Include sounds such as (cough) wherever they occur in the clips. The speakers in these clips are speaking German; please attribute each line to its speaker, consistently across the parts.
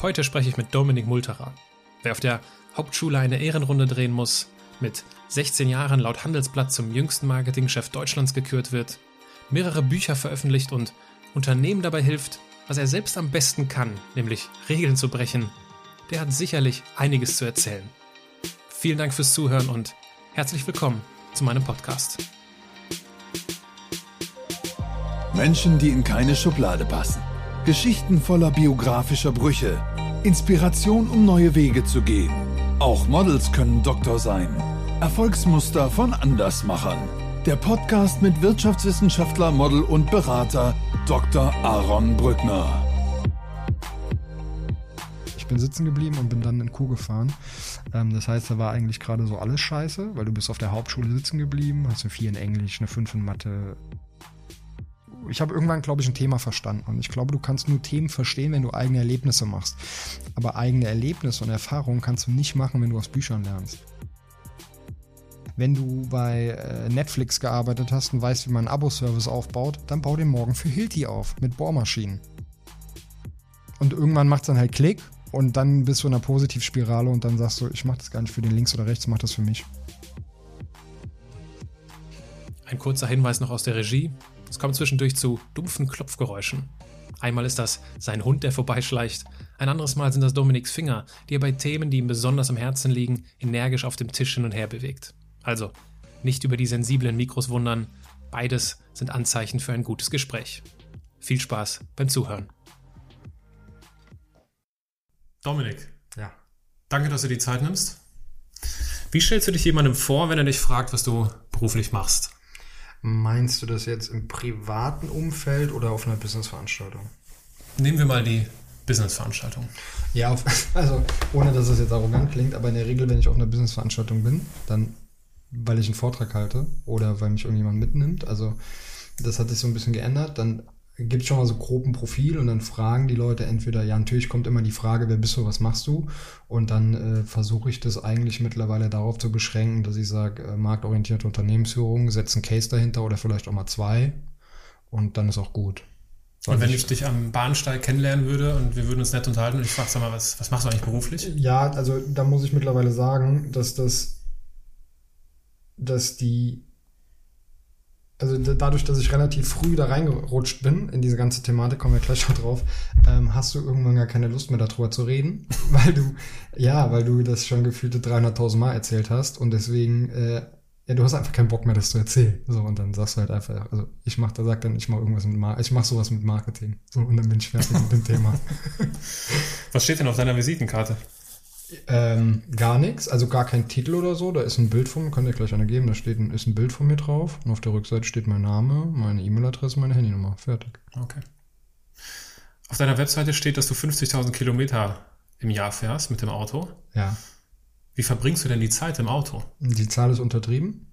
Speaker 1: Heute spreche ich mit Dominik Multerer. Wer auf der Hauptschule eine Ehrenrunde drehen muss, mit 16 Jahren laut Handelsblatt zum jüngsten Marketingchef Deutschlands gekürt wird, mehrere Bücher veröffentlicht und Unternehmen dabei hilft, was er selbst am besten kann, nämlich Regeln zu brechen, der hat sicherlich einiges zu erzählen. Vielen Dank fürs Zuhören und herzlich willkommen zu meinem Podcast.
Speaker 2: Menschen, die in keine Schublade passen. Geschichten voller biografischer Brüche. Inspiration, um neue Wege zu gehen. Auch Models können Doktor sein. Erfolgsmuster von Andersmachern. Der Podcast mit Wirtschaftswissenschaftler, Model und Berater Dr. Aaron Brückner.
Speaker 3: Ich bin sitzen geblieben und bin dann in Kuh gefahren. Ähm, das heißt, da war eigentlich gerade so alles scheiße, weil du bist auf der Hauptschule sitzen geblieben, hast eine 4 in Englisch, eine 5 in Mathe, ich habe irgendwann, glaube ich, ein Thema verstanden. Und ich glaube, du kannst nur Themen verstehen, wenn du eigene Erlebnisse machst. Aber eigene Erlebnisse und Erfahrungen kannst du nicht machen, wenn du aus Büchern lernst. Wenn du bei äh, Netflix gearbeitet hast und weißt, wie man einen Abo-Service aufbaut, dann bau den morgen für Hilti auf mit Bohrmaschinen. Und irgendwann macht es dann halt Klick und dann bist du in einer Positivspirale und dann sagst du, ich mache das gar nicht für den links oder rechts, mach das für mich.
Speaker 1: Ein kurzer Hinweis noch aus der Regie. Es kommt zwischendurch zu dumpfen Klopfgeräuschen. Einmal ist das sein Hund, der vorbeischleicht. Ein anderes Mal sind das Dominiks Finger, die er bei Themen, die ihm besonders am Herzen liegen, energisch auf dem Tisch hin und her bewegt. Also, nicht über die sensiblen Mikros wundern. Beides sind Anzeichen für ein gutes Gespräch. Viel Spaß beim Zuhören. Dominik.
Speaker 3: Ja.
Speaker 1: Danke, dass du die Zeit nimmst. Wie stellst du dich jemandem vor, wenn er dich fragt, was du beruflich machst?
Speaker 3: Meinst du das jetzt im privaten Umfeld oder auf einer Businessveranstaltung?
Speaker 1: Nehmen wir mal die Businessveranstaltung.
Speaker 3: Ja, auf, (laughs) also ohne dass es jetzt arrogant klingt, aber in der Regel, wenn ich auf einer Businessveranstaltung bin, dann weil ich einen Vortrag halte oder weil mich irgendjemand mitnimmt. Also das hat sich so ein bisschen geändert. Dann gibt es schon mal so grob ein Profil und dann fragen die Leute entweder, ja, natürlich kommt immer die Frage, wer bist du, was machst du? Und dann äh, versuche ich das eigentlich mittlerweile darauf zu beschränken, dass ich sage, äh, marktorientierte Unternehmensführung, setze einen Case dahinter oder vielleicht auch mal zwei und dann ist auch gut.
Speaker 1: Und wenn ich, ich dich am Bahnsteig kennenlernen würde und wir würden uns nett unterhalten und ich frage, sag mal, was, was machst du eigentlich beruflich?
Speaker 3: Ja, also da muss ich mittlerweile sagen, dass das, dass die also dadurch, dass ich relativ früh da reingerutscht bin in diese ganze Thematik, kommen wir gleich noch drauf, ähm, hast du irgendwann gar keine Lust mehr darüber zu reden, (laughs) weil du, ja, weil du das schon gefühlte 300.000 Mal erzählt hast und deswegen, äh, ja, du hast einfach keinen Bock mehr, das zu erzählen. So, und dann sagst du halt einfach, also ich mach, da sagt dann, ich mach irgendwas mit Mar ich mach sowas mit Marketing. So, und dann bin ich fertig mit dem Thema. (laughs)
Speaker 1: Was steht denn auf deiner Visitenkarte?
Speaker 3: Ähm, gar nichts, also gar kein Titel oder so. Da ist ein Bild von mir, könnt ihr gleich eine geben. Da steht ein, ist ein Bild von mir drauf. Und auf der Rückseite steht mein Name, meine E-Mail-Adresse, meine Handynummer. Fertig.
Speaker 1: Okay. Auf deiner Webseite steht, dass du 50.000 Kilometer im Jahr fährst mit dem Auto.
Speaker 3: Ja.
Speaker 1: Wie verbringst du denn die Zeit im Auto?
Speaker 3: Die Zahl ist untertrieben.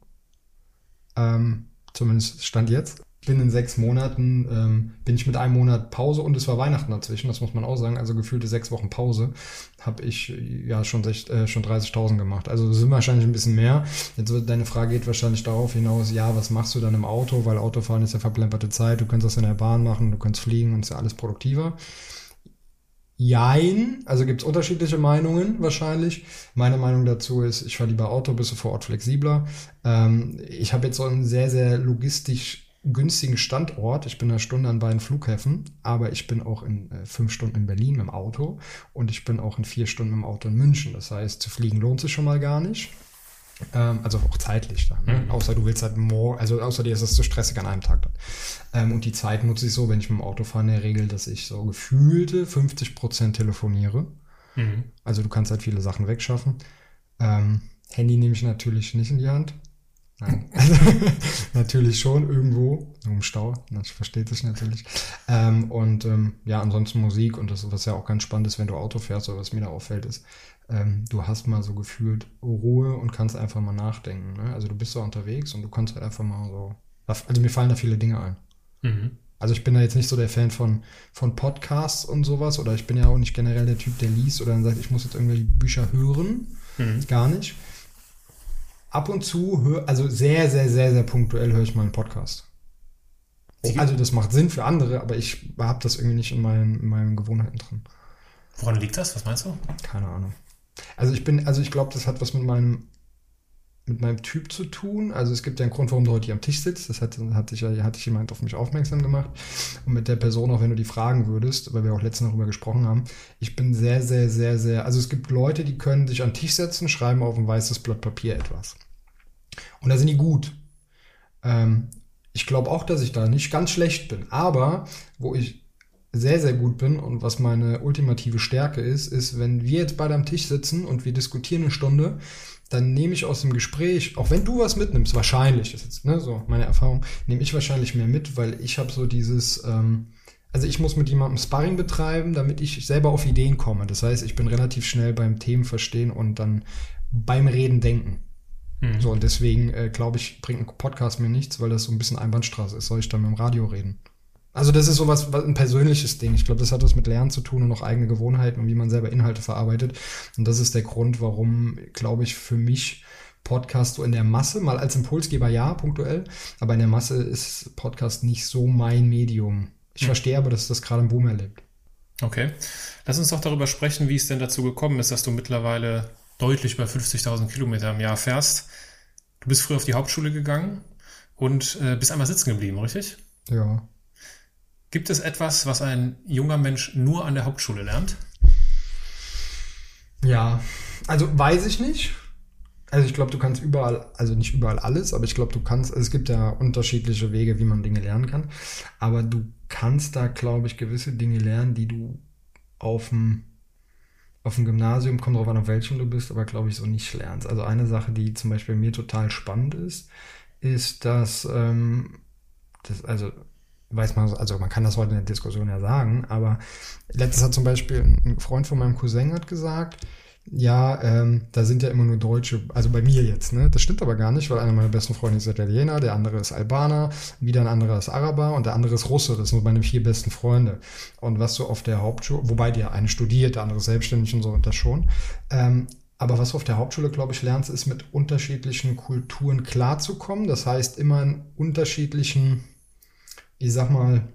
Speaker 3: Ähm, zumindest Stand jetzt binnen sechs Monaten ähm, bin ich mit einem Monat Pause und es war Weihnachten dazwischen, das muss man auch sagen, also gefühlte sechs Wochen Pause, habe ich ja schon, äh, schon 30.000 gemacht. Also sind wahrscheinlich ein bisschen mehr. Jetzt wird deine Frage geht wahrscheinlich darauf hinaus, ja, was machst du dann im Auto, weil Autofahren ist ja verplemperte Zeit, du kannst das in der Bahn machen, du kannst fliegen und ist ja alles produktiver. Jein, also gibt's unterschiedliche Meinungen wahrscheinlich. Meine Meinung dazu ist, ich fahre lieber Auto, bist du vor Ort flexibler. Ähm, ich habe jetzt so einen sehr, sehr logistisch günstigen Standort. Ich bin eine Stunde an beiden Flughäfen, aber ich bin auch in äh, fünf Stunden in Berlin mit dem Auto und ich bin auch in vier Stunden mit dem Auto in München. Das heißt, zu fliegen lohnt sich schon mal gar nicht. Ähm, also auch zeitlich dann. Ne? Mhm. Außer du willst halt morgen, also außer dir ist es zu stressig an einem Tag dann. Ähm, und die Zeit nutze ich so, wenn ich mit dem Auto fahre, in der Regel, dass ich so gefühlte 50 Prozent telefoniere. Mhm. Also du kannst halt viele Sachen wegschaffen. Ähm, Handy nehme ich natürlich nicht in die Hand. Nein. (laughs) natürlich schon irgendwo im Stau, das versteht sich natürlich. Ähm, und ähm, ja, ansonsten Musik und das, was ja auch ganz spannend ist, wenn du Auto fährst oder was mir da auffällt, ist, ähm, du hast mal so gefühlt Ruhe und kannst einfach mal nachdenken. Ne? Also du bist da unterwegs und du kannst halt einfach mal so. Also mir fallen da viele Dinge ein. Mhm. Also ich bin da jetzt nicht so der Fan von, von Podcasts und sowas oder ich bin ja auch nicht generell der Typ, der liest oder dann sagt, ich muss jetzt irgendwelche Bücher hören. Mhm. Gar nicht ab und zu höre, also sehr, sehr, sehr, sehr punktuell höre ich mal einen Podcast. Also das macht Sinn für andere, aber ich habe das irgendwie nicht in meinen, in meinen Gewohnheiten drin.
Speaker 1: Woran liegt das? Was meinst du?
Speaker 3: Keine Ahnung. Also ich bin, also ich glaube, das hat was mit meinem mit meinem Typ zu tun. Also es gibt ja einen Grund, warum du heute hier am Tisch sitzt. Das hat, hat sich ja, hat sich jemand auf mich aufmerksam gemacht. Und mit der Person, auch wenn du die fragen würdest, weil wir auch letztens darüber gesprochen haben, ich bin sehr, sehr, sehr, sehr, also es gibt Leute, die können sich an den Tisch setzen, schreiben auf ein weißes Blatt Papier etwas. Und da sind die gut. Ähm, ich glaube auch, dass ich da nicht ganz schlecht bin. Aber wo ich sehr, sehr gut bin und was meine ultimative Stärke ist, ist, wenn wir jetzt beide am Tisch sitzen und wir diskutieren eine Stunde, dann nehme ich aus dem Gespräch, auch wenn du was mitnimmst, wahrscheinlich, das ist jetzt ne, so meine Erfahrung, nehme ich wahrscheinlich mehr mit, weil ich habe so dieses, ähm, also ich muss mit jemandem Sparring betreiben, damit ich selber auf Ideen komme. Das heißt, ich bin relativ schnell beim Themen verstehen und dann beim Reden denken. Mhm. So, und deswegen äh, glaube ich, bringt ein Podcast mir nichts, weil das so ein bisschen Einbahnstraße ist. Soll ich dann mit dem Radio reden? Also das ist sowas, was ein persönliches Ding. Ich glaube, das hat was mit Lernen zu tun und auch eigene Gewohnheiten und wie man selber Inhalte verarbeitet. Und das ist der Grund, warum, glaube ich, für mich Podcast so in der Masse, mal als Impulsgeber ja, punktuell, aber in der Masse ist Podcast nicht so mein Medium. Ich hm. verstehe aber, dass das gerade ein Boom erlebt.
Speaker 1: Okay. Lass uns doch darüber sprechen, wie es denn dazu gekommen ist, dass du mittlerweile deutlich bei 50.000 Kilometer im Jahr fährst. Du bist früher auf die Hauptschule gegangen und äh, bist einmal sitzen geblieben, richtig?
Speaker 3: Ja.
Speaker 1: Gibt es etwas, was ein junger Mensch nur an der Hauptschule lernt?
Speaker 3: Ja, also weiß ich nicht. Also ich glaube, du kannst überall, also nicht überall alles, aber ich glaube, du kannst, es gibt ja unterschiedliche Wege, wie man Dinge lernen kann. Aber du kannst da, glaube ich, gewisse Dinge lernen, die du auf dem, auf dem Gymnasium, kommt drauf an, auf welchem du bist, aber glaube ich so nicht lernst. Also eine Sache, die zum Beispiel mir total spannend ist, ist, dass, ähm, das, also weiß man, also man kann das heute in der Diskussion ja sagen, aber letztes hat zum Beispiel ein Freund von meinem Cousin hat gesagt, ja, ähm, da sind ja immer nur Deutsche, also bei mir jetzt, ne? Das stimmt aber gar nicht, weil einer meiner besten Freunde ist Italiener, der andere ist Albaner, wieder ein anderer ist Araber und der andere ist Russe. Das sind meine vier besten Freunde. Und was du auf der Hauptschule, wobei der eine studiert, der andere ist selbstständig und so und das schon. Ähm, aber was du auf der Hauptschule, glaube ich, lernst, ist mit unterschiedlichen Kulturen klarzukommen. Das heißt, immer in unterschiedlichen ich sag mal,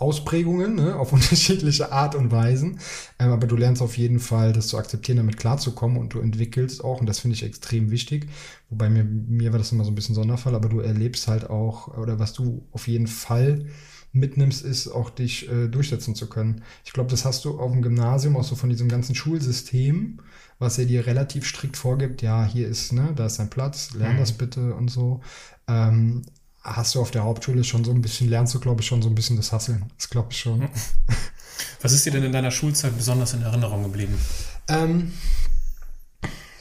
Speaker 3: Ausprägungen ne, auf (laughs) unterschiedliche Art und Weisen. Ähm, aber du lernst auf jeden Fall, das zu akzeptieren, damit klarzukommen und du entwickelst auch, und das finde ich extrem wichtig. Wobei mir, mir war das immer so ein bisschen Sonderfall, aber du erlebst halt auch, oder was du auf jeden Fall mitnimmst, ist auch dich äh, durchsetzen zu können. Ich glaube, das hast du auf dem Gymnasium auch so von diesem ganzen Schulsystem, was er dir relativ strikt vorgibt. Ja, hier ist, ne, da ist dein Platz, lern mhm. das bitte und so. Ähm, hast du auf der Hauptschule schon so ein bisschen, lernst du, glaube ich, schon so ein bisschen das Hasseln. Das glaube ich schon.
Speaker 1: Was ist dir denn in deiner Schulzeit besonders in Erinnerung geblieben?
Speaker 3: Ähm,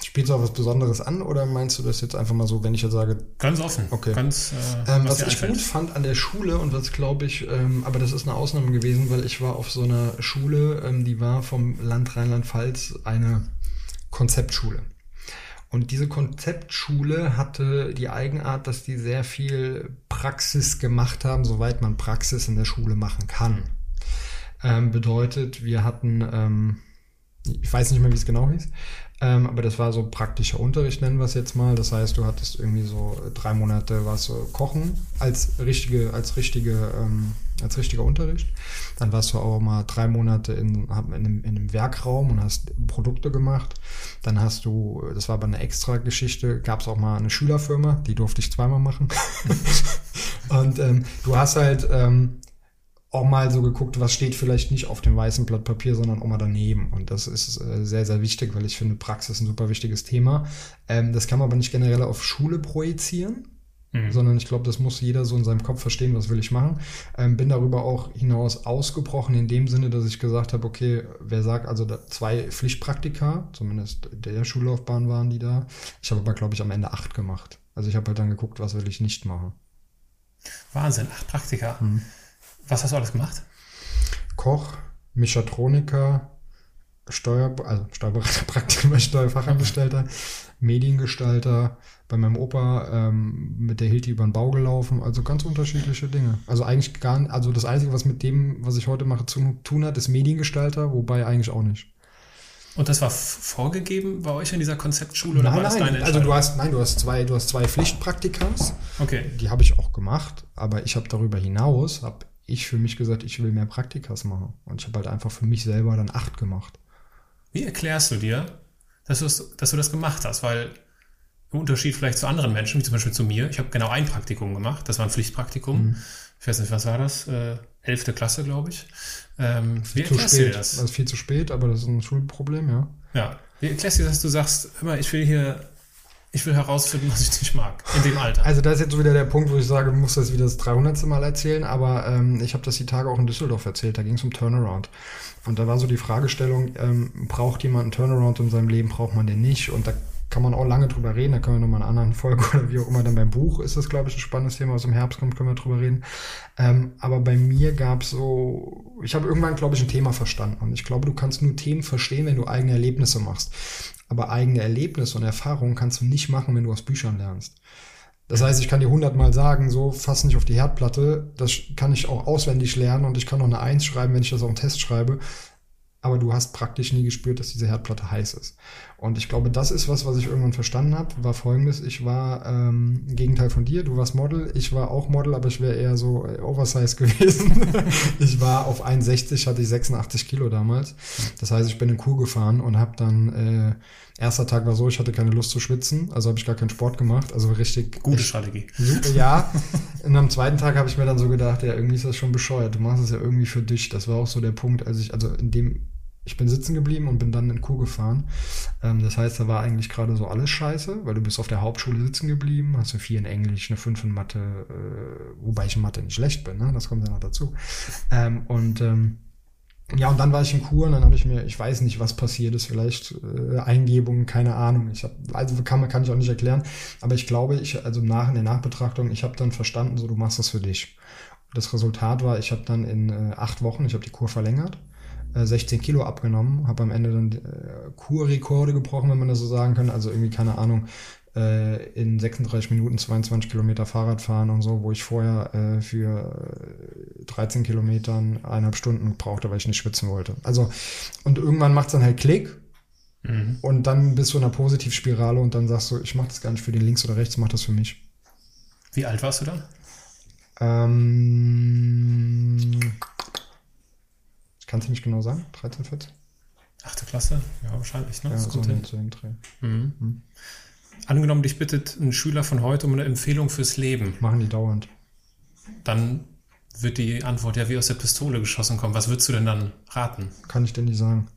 Speaker 3: spielst du auch was Besonderes an oder meinst du das jetzt einfach mal so, wenn ich jetzt sage?
Speaker 1: Ganz offen.
Speaker 3: Okay.
Speaker 1: Ganz,
Speaker 3: äh, ähm, was, was ich gut fand an der Schule und was glaube ich, ähm, aber das ist eine Ausnahme gewesen, weil ich war auf so einer Schule, ähm, die war vom Land Rheinland-Pfalz eine Konzeptschule. Und diese Konzeptschule hatte die Eigenart, dass die sehr viel Praxis gemacht haben, soweit man Praxis in der Schule machen kann. Ähm, bedeutet, wir hatten, ähm, ich weiß nicht mehr, wie es genau hieß, ähm, aber das war so praktischer Unterricht, nennen wir es jetzt mal. Das heißt, du hattest irgendwie so drei Monate was so Kochen als richtige, als richtige, ähm, als richtiger Unterricht. Dann warst du auch mal drei Monate in, in, einem, in einem Werkraum und hast Produkte gemacht. Dann hast du, das war aber eine extra Geschichte, gab es auch mal eine Schülerfirma, die durfte ich zweimal machen. (laughs) und ähm, du hast halt ähm, auch mal so geguckt, was steht vielleicht nicht auf dem weißen Blatt Papier, sondern auch mal daneben. Und das ist äh, sehr, sehr wichtig, weil ich finde, Praxis ein super wichtiges Thema. Ähm, das kann man aber nicht generell auf Schule projizieren, mhm. sondern ich glaube, das muss jeder so in seinem Kopf verstehen, was will ich machen. Ähm, bin darüber auch hinaus ausgebrochen in dem Sinne, dass ich gesagt habe, okay, wer sagt, also zwei Pflichtpraktika, zumindest der Schullaufbahn waren die da. Ich habe aber, glaube ich, am Ende acht gemacht. Also ich habe halt dann geguckt, was will ich nicht machen.
Speaker 1: Wahnsinn, acht Praktika. Mhm. Was hast du alles gemacht?
Speaker 3: Koch, Mechatroniker, Steuer, also Steuerberater, (laughs) Praktiker, Steuerfachangestellter, Mediengestalter, bei meinem Opa ähm, mit der Hilti über den Bau gelaufen, also ganz unterschiedliche Dinge. Also eigentlich gar nicht, also das Einzige, was mit dem, was ich heute mache, zu tun hat, ist Mediengestalter, wobei eigentlich auch nicht.
Speaker 1: Und das war vorgegeben bei euch in dieser Konzeptschule oder
Speaker 3: nein,
Speaker 1: war das
Speaker 3: nein, Also du hast, nein, du hast zwei, du hast zwei Pflichtpraktikas.
Speaker 1: Okay.
Speaker 3: Die habe ich auch gemacht, aber ich habe darüber hinaus, habe ich für mich gesagt, ich will mehr Praktikas machen. Und ich habe halt einfach für mich selber dann acht gemacht.
Speaker 1: Wie erklärst du dir, dass, dass du das gemacht hast? Weil im Unterschied vielleicht zu anderen Menschen, wie zum Beispiel zu mir, ich habe genau ein Praktikum gemacht, das war ein Pflichtpraktikum. Mhm. Ich weiß nicht, was war das? Äh, elfte Klasse, glaube ich. Ähm,
Speaker 3: wie erklärst du dir das? Das ist viel zu spät, aber das ist ein Schulproblem, ja.
Speaker 1: Ja. Wie erklärst du dass du sagst, immer, ich will hier ich will herausfinden, was ich nicht mag, in dem Alter.
Speaker 3: Also da ist jetzt wieder der Punkt, wo ich sage, du musst das wieder das 300. Mal erzählen, aber ähm, ich habe das die Tage auch in Düsseldorf erzählt, da ging es um Turnaround. Und da war so die Fragestellung, ähm, braucht jemand einen Turnaround in seinem Leben, braucht man den nicht? Und da kann man auch lange drüber reden, da können wir nochmal in einer anderen Folge oder wie auch immer, dann beim Buch ist das, glaube ich, ein spannendes Thema, was im Herbst kommt, können wir drüber reden. Ähm, aber bei mir gab es so, ich habe irgendwann, glaube ich, ein Thema verstanden. Und ich glaube, du kannst nur Themen verstehen, wenn du eigene Erlebnisse machst. Aber eigene Erlebnisse und Erfahrungen kannst du nicht machen, wenn du aus Büchern lernst. Das heißt, ich kann dir hundertmal sagen, so fass nicht auf die Herdplatte. Das kann ich auch auswendig lernen und ich kann noch eine Eins schreiben, wenn ich das auf einen Test schreibe aber du hast praktisch nie gespürt, dass diese Herdplatte heiß ist. Und ich glaube, das ist was, was ich irgendwann verstanden habe, war folgendes. Ich war ähm, Gegenteil von dir, du warst Model, ich war auch Model, aber ich wäre eher so äh, Oversize (laughs) gewesen. ich war auf 61, hatte ich 86 Kilo damals. Das heißt, ich bin in Kuh gefahren und habe dann, äh, erster Tag war so, ich hatte keine Lust zu schwitzen, also habe ich gar keinen Sport gemacht, also richtig.
Speaker 1: Gute Strategie.
Speaker 3: Super, ja. und am zweiten Tag habe ich mir dann so gedacht, ja, irgendwie ist das schon bescheuert, du machst es ja irgendwie für dich. Das war auch so der Punkt, als ich, also in dem ich bin sitzen geblieben und bin dann in Kuh gefahren. Ähm, das heißt, da war eigentlich gerade so alles scheiße, weil du bist auf der Hauptschule sitzen geblieben, hast eine 4 in Englisch, eine 5 in Mathe, äh, wobei ich in Mathe nicht schlecht bin, ne? das kommt ja noch dazu. Ähm, und ähm, ja, und dann war ich in Kur und dann habe ich mir, ich weiß nicht, was passiert ist, vielleicht äh, Eingebungen, keine Ahnung. Ich hab, also kann, kann ich auch nicht erklären, aber ich glaube, ich, also nach in der Nachbetrachtung, ich habe dann verstanden, so du machst das für dich. Das Resultat war, ich habe dann in äh, acht Wochen, ich habe die Kur verlängert 16 äh, Kilo abgenommen, habe am Ende dann äh, Kurrekorde gebrochen, wenn man das so sagen kann. Also irgendwie, keine Ahnung, äh, in 36 Minuten 22 Kilometer Fahrrad fahren und so, wo ich vorher äh, für 13 Kilometern eineinhalb Stunden brauchte, weil ich nicht schwitzen wollte. Also, und irgendwann macht es dann halt Klick. Mhm. Und dann bist du in einer Positivspirale und dann sagst du, ich mache das gar nicht für den links oder rechts, mach das für mich.
Speaker 1: Wie alt warst du dann?
Speaker 3: Ähm, Kannst du nicht genau sagen? 13, 14?
Speaker 1: Achte Klasse? Ja, wahrscheinlich. Ne?
Speaker 3: Ja, so in dem Dreh.
Speaker 1: Mhm. Mhm. Angenommen, dich bittet ein Schüler von heute um eine Empfehlung fürs Leben.
Speaker 3: Machen die dauernd.
Speaker 1: Dann wird die Antwort ja wie aus der Pistole geschossen kommen. Was würdest du denn dann raten?
Speaker 3: Kann ich denn nicht sagen.